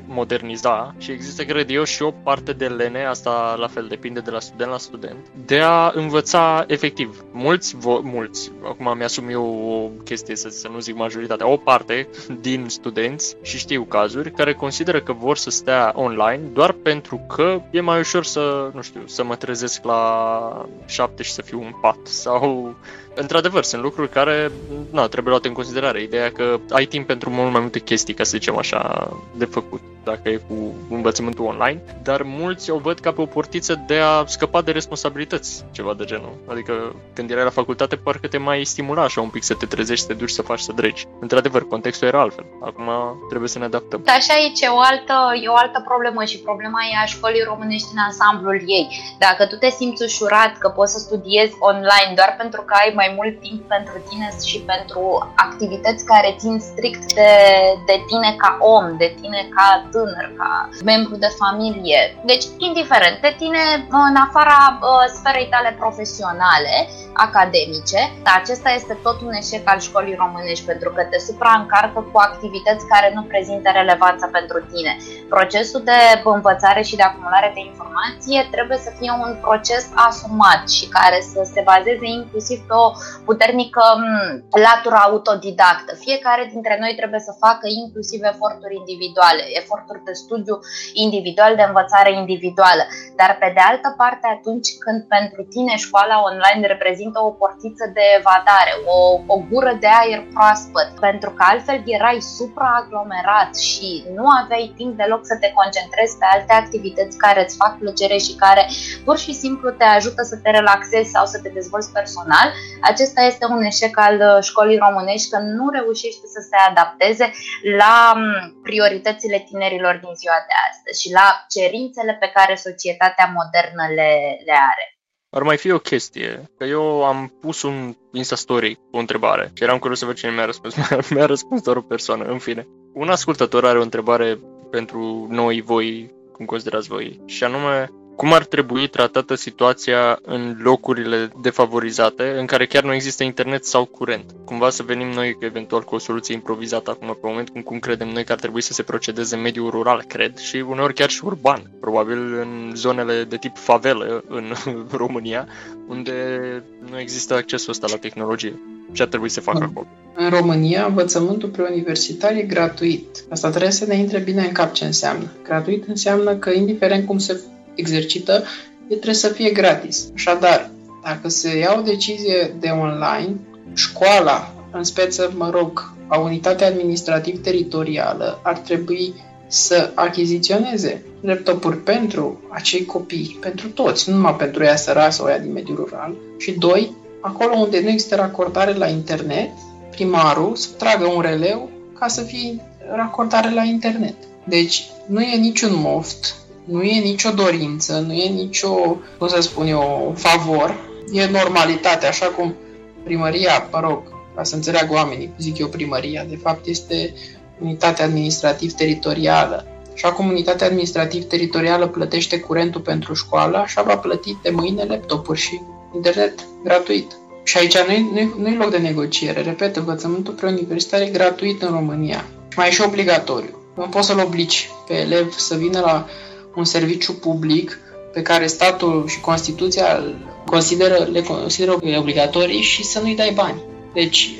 moderniza și există, cred eu, și o parte de lene, asta la fel depinde de la student la student, de a învăța efectiv. Mulți, vo- mulți, acum mi-asum eu o chestie, să, să nu zic majoritatea, o parte din studenți, și știu cazuri, care consideră că vor să stea online doar pentru că e mai ușor să, nu știu, să mă trezesc la șapte și să fiu un pat sau într-adevăr, sunt lucruri care na, trebuie luate în considerare. Ideea că ai timp pentru mult mai multe chestii, ca să zicem așa, de făcut dacă e cu învățământul online, dar mulți o văd ca pe o portiță de a scăpa de responsabilități, ceva de genul. Adică când erai la facultate, parcă te mai stimula așa un pic să te trezești, să te duci să faci, să dregi. Într-adevăr, contextul era altfel. Acum trebuie să ne adaptăm. Așa aici e o altă, e o altă problemă și problema e a școlii românești în ansamblul ei. Dacă tu te simți ușurat că poți să studiezi online doar pentru că ai mai mult timp pentru tine și pentru activități care țin strict de, de tine ca om, de tine ca tânăr, ca membru de familie. Deci, indiferent de tine, în afara uh, sferei tale profesionale, academice, dar acesta este tot un eșec al școlii românești pentru că te supraîncarcă cu activități care nu prezintă relevanță pentru tine. Procesul de învățare și de acumulare de informație trebuie să fie un proces asumat și care să se bazeze inclusiv pe o puternică latură autodidactă. Fiecare dintre noi trebuie să facă inclusiv eforturi individuale, eforturi de studiu individual, de învățare individuală. Dar pe de altă parte, atunci când pentru tine școala online reprezintă reprezintă o portiță de evadare, o, o gură de aer proaspăt, pentru că altfel erai supraaglomerat și nu aveai timp deloc să te concentrezi pe alte activități care îți fac plăcere și care pur și simplu te ajută să te relaxezi sau să te dezvolți personal. Acesta este un eșec al uh, școlii românești că nu reușește să se adapteze la mm, prioritățile tinerilor din ziua de astăzi și la cerințele pe care societatea modernă le, le are. Ar mai fi o chestie, că eu am pus un Insta-story cu o întrebare și eram curios să văd cine mi-a răspuns. mi-a răspuns doar o persoană, în fine. Un ascultător are o întrebare pentru noi, voi, cum considerați voi, și anume, cum ar trebui tratată situația în locurile defavorizate, în care chiar nu există internet sau curent? Cumva să venim noi eventual cu o soluție improvizată acum pe moment, cum, cum credem noi că ar trebui să se procedeze în mediul rural, cred, și uneori chiar și urban, probabil în zonele de tip favelă în România, unde nu există accesul ăsta la tehnologie. Ce ar trebui să facă acolo? În România, învățământul preuniversitar e gratuit. Asta trebuie să ne intre bine în cap ce înseamnă. Gratuit înseamnă că, indiferent cum se exercită, trebuie să fie gratis. Așadar, dacă se ia o decizie de online, școala, în speță, mă rog, a unitatea administrativ-teritorială ar trebui să achiziționeze laptopuri pentru acei copii, pentru toți, nu numai pentru ea săraci sau ea din mediul rural. Și doi, acolo unde nu există racordare la internet, primarul să tragă un releu ca să fie racordare la internet. Deci nu e niciun moft nu e nicio dorință, nu e nicio, cum să spun eu, favor, e normalitate, așa cum primăria, mă rog, ca să înțeleagă oamenii, zic eu primăria, de fapt este unitatea administrativ-teritorială. Așa cum unitatea administrativ-teritorială plătește curentul pentru școală, așa va plăti de mâine laptopuri și internet gratuit. Și aici nu-i, nu-i, nu-i loc de negociere. Repet, învățământul preuniversitar e gratuit în România. Mai e și obligatoriu. Nu poți să-l obligi pe elev să vină la un serviciu public pe care statul și Constituția consideră, le consideră obligatorii și să nu-i dai bani. Deci,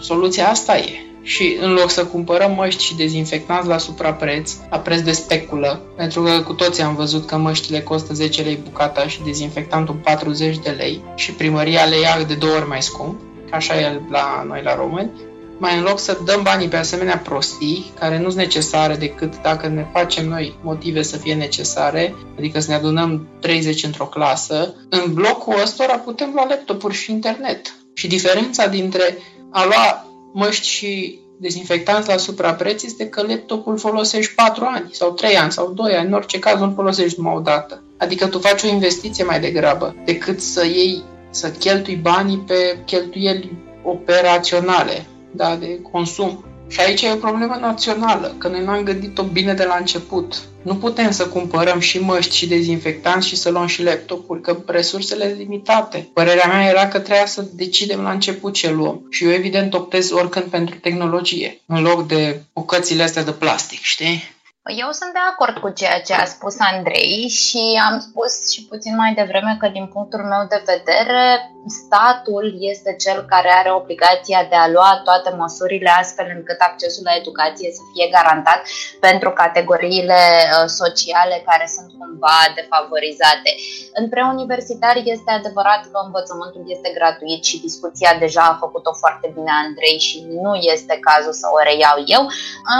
soluția asta e. Și în loc să cumpărăm măști și dezinfectanți la suprapreț, la preț de speculă, pentru că cu toții am văzut că măștile costă 10 lei bucata și dezinfectantul 40 de lei și primăria le ia de două ori mai scump, așa e la noi la români, mai în loc să dăm banii pe asemenea prostii, care nu sunt necesare decât dacă ne facem noi motive să fie necesare, adică să ne adunăm 30 într-o clasă, în blocul ăstora putem lua laptopuri și internet. Și diferența dintre a lua măști și dezinfectanți la suprapreț este că laptopul folosești 4 ani sau 3 ani sau 2 ani, în orice caz nu folosești numai o dată. Adică tu faci o investiție mai degrabă decât să iei, să cheltui banii pe cheltuieli operaționale, da, de consum. Și aici e o problemă națională, că noi n-am gândit-o bine de la început. Nu putem să cumpărăm și măști și dezinfectanți și să luăm și laptopuri, că resursele sunt limitate. Părerea mea era că trebuia să decidem la început ce luăm. Și eu evident optez oricând pentru tehnologie, în loc de bucățile astea de plastic, știi? Eu sunt de acord cu ceea ce a spus Andrei și am spus și puțin mai devreme că din punctul meu de vedere statul este cel care are obligația de a lua toate măsurile astfel încât accesul la educație să fie garantat pentru categoriile uh, sociale care sunt cumva defavorizate. În preuniversitar este adevărat că învățământul este gratuit și discuția deja a făcut-o foarte bine Andrei și nu este cazul să o reiau eu.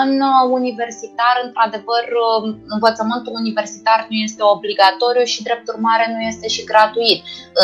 În uh, universitar, într-adevăr, uh, învățământul universitar nu este obligatoriu și drept urmare nu este și gratuit.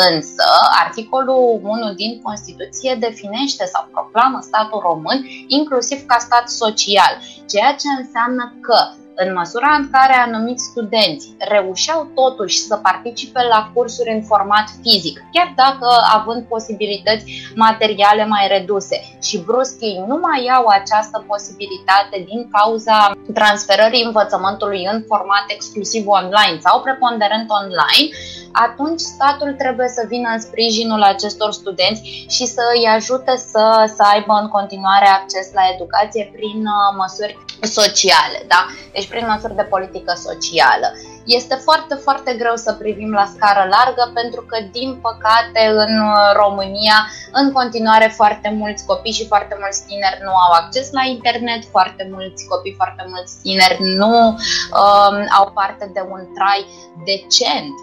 Însă, articolul articolul 1 din Constituție definește sau proclamă statul român inclusiv ca stat social, ceea ce înseamnă că în măsura în care anumiți studenți reușeau totuși să participe la cursuri în format fizic, chiar dacă având posibilități materiale mai reduse. Și brusc ei nu mai au această posibilitate din cauza transferării învățământului în format exclusiv online sau preponderent online, atunci statul trebuie să vină în sprijinul acestor studenți și să îi ajute să, să aibă în continuare acces la educație prin uh, măsuri sociale, da? deci prin măsuri de politică socială. Este foarte, foarte greu să privim la scară largă pentru că, din păcate, în uh, România, în continuare, foarte mulți copii și foarte mulți tineri nu au acces la internet, foarte mulți copii, foarte mulți tineri nu um, au parte de un trai decent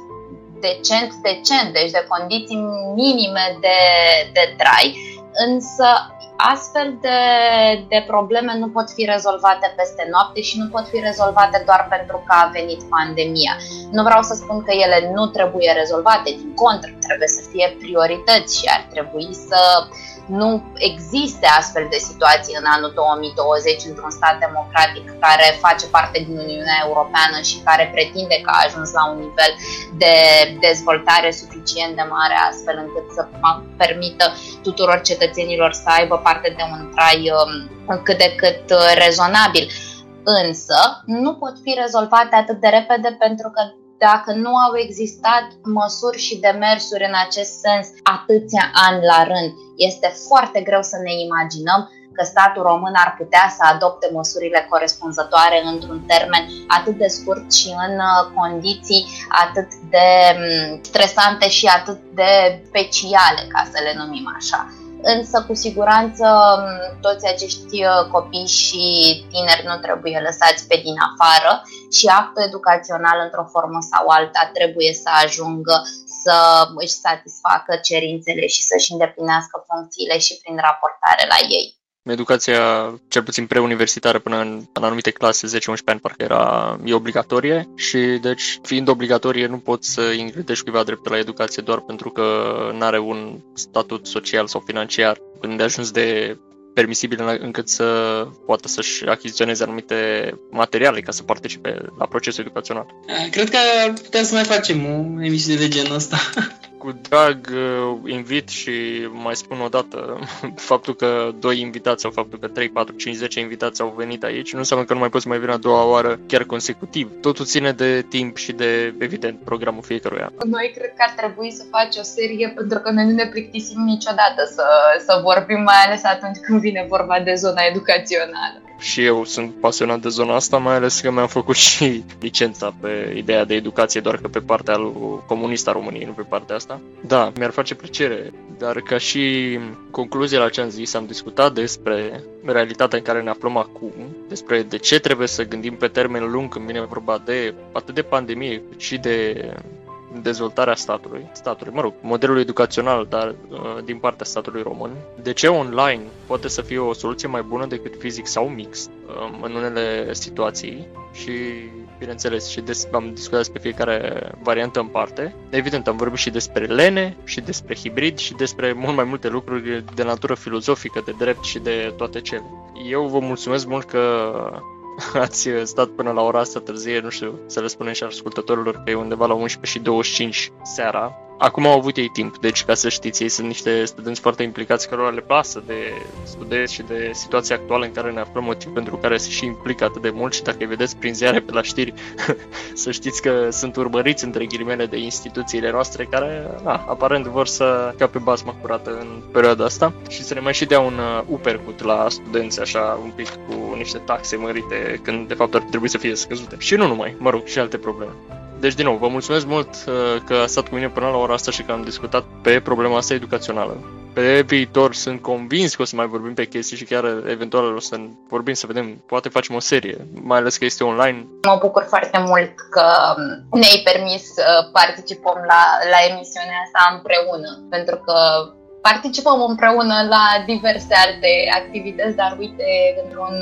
decent, decent, deci de condiții minime de, de trai, însă astfel de, de probleme nu pot fi rezolvate peste noapte și nu pot fi rezolvate doar pentru că a venit pandemia. Nu vreau să spun că ele nu trebuie rezolvate, din contră, trebuie să fie priorități și ar trebui să nu existe astfel de situații în anul 2020 într-un stat democratic care face parte din Uniunea Europeană și care pretinde că a ajuns la un nivel de dezvoltare suficient de mare astfel încât să permită tuturor cetățenilor să aibă parte de un trai um, cât de cât uh, rezonabil. Însă, nu pot fi rezolvate atât de repede pentru că dacă nu au existat măsuri și demersuri în acest sens atâția ani la rând. Este foarte greu să ne imaginăm că statul român ar putea să adopte măsurile corespunzătoare într-un termen atât de scurt și în uh, condiții atât de mm, stresante și atât de speciale, ca să le numim așa însă cu siguranță toți acești uh, copii și tineri nu trebuie lăsați pe din afară și actul educațional într-o formă sau alta trebuie să ajungă să își satisfacă cerințele și să-și îndeplinească funcțiile și prin raportare la ei. Educația, cel puțin preuniversitară până în, în anumite clase, 10-11 ani, parcă era e obligatorie și deci, fiind obligatorie, nu poți să ingredești cuiva dreptul la educație doar pentru că nu are un statut social sau financiar când ajuns de permisibil încât să poată să-și achiziționeze anumite materiale ca să participe la procesul educațional. Cred că ar putea să mai facem o emisiune de genul ăsta. cu drag uh, invit și mai spun o dată faptul că doi invitați sau faptul că 3, 4, 5, 10 invitați au venit aici nu înseamnă că nu mai poți mai veni a doua oară chiar consecutiv. Totul ține de timp și de, evident, programul fiecăruia. Noi cred că ar trebui să faci o serie pentru că noi nu ne plictisim niciodată să, să vorbim, mai ales atunci când vine vorba de zona educațională și eu sunt pasionat de zona asta, mai ales că mi-am făcut și licența pe ideea de educație, doar că pe partea comunistă a României, nu pe partea asta. Da, mi-ar face plăcere, dar ca și concluzie la ce am zis, am discutat despre realitatea în care ne aflăm acum, despre de ce trebuie să gândim pe termen lung când vine vorba de atât de pandemie cât și de dezvoltarea statului, statului, mă rog, modelul educațional, dar uh, din partea statului român. De ce online poate să fie o soluție mai bună decât fizic sau mix uh, în unele situații și bineînțeles, și des, am discutat despre fiecare variantă în parte. Evident, am vorbit și despre lene, și despre hibrid, și despre mult mai multe lucruri de natură filozofică, de drept și de toate cele. Eu vă mulțumesc mult că ați stat până la ora asta târzie, nu știu, să le spunem și ascultătorilor că e undeva la 11 și 25 seara, Acum au avut ei timp, deci ca să știți, ei sunt niște studenți foarte implicați cărora le pasă de studenți și de situația actuală în care ne aflăm, motiv pentru care se și implică atât de mult și dacă îi vedeți prin ziare pe la știri, să știți că sunt urmăriți între ghilimele de instituțiile noastre care, na, aparent vor să cape basma curată în perioada asta și să ne mai și dea un uh, upercut la studenți așa un pic cu niște taxe mărite când de fapt ar trebui să fie scăzute. Și nu numai, mă rog, și alte probleme. Deci, din nou, vă mulțumesc mult uh, că a stat cu mine până la ora asta și că am discutat pe problema asta educațională. Pe viitor sunt convins că o să mai vorbim pe chestii și chiar eventual o să vorbim să vedem, poate facem o serie, mai ales că este online. Mă bucur foarte mult că ne-ai permis să participăm la, la emisiunea asta împreună, pentru că participăm împreună la diverse alte activități, dar uite, într-un,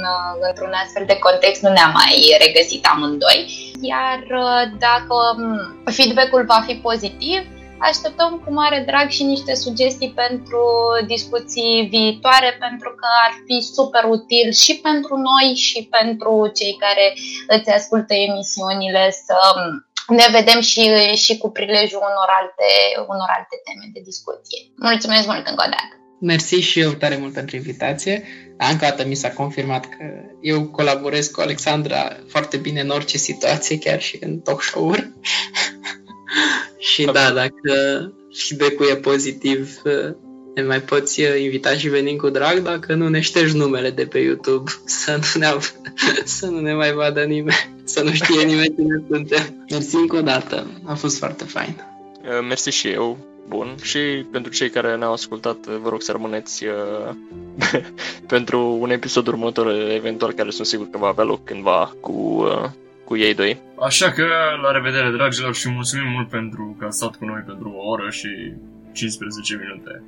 într-un astfel de context nu ne-am mai regăsit amândoi. Iar uh, dacă um, feedback-ul va fi pozitiv, așteptăm cu mare drag și niște sugestii pentru discuții viitoare, pentru că ar fi super util și pentru noi și pentru cei care îți ascultă emisiunile să ne vedem și, și cu prilejul unor alte, unor alte teme de discuție. Mulțumesc mult încă o dată! Mersi și eu tare mult pentru invitație. Încă o dată mi s-a confirmat că eu colaborez cu Alexandra foarte bine în orice situație, chiar și în talk show-uri. și da, dacă feedback-ul e pozitiv, ne mai poți invita și venim cu drag, dacă nu ne ștergi numele de pe YouTube, să nu ne, să nu ne mai vadă nimeni, să nu știe nimeni cine suntem. Mersi încă o dată, a fost foarte fain. Mersi și eu bun și pentru cei care ne-au ascultat, vă rog să rămâneți uh, pentru un episod următor, eventual, care sunt sigur că va avea loc cândva cu, uh, cu ei doi. Așa că, la revedere, dragilor, și mulțumim mult pentru că ați stat cu noi pentru o oră și 15 minute.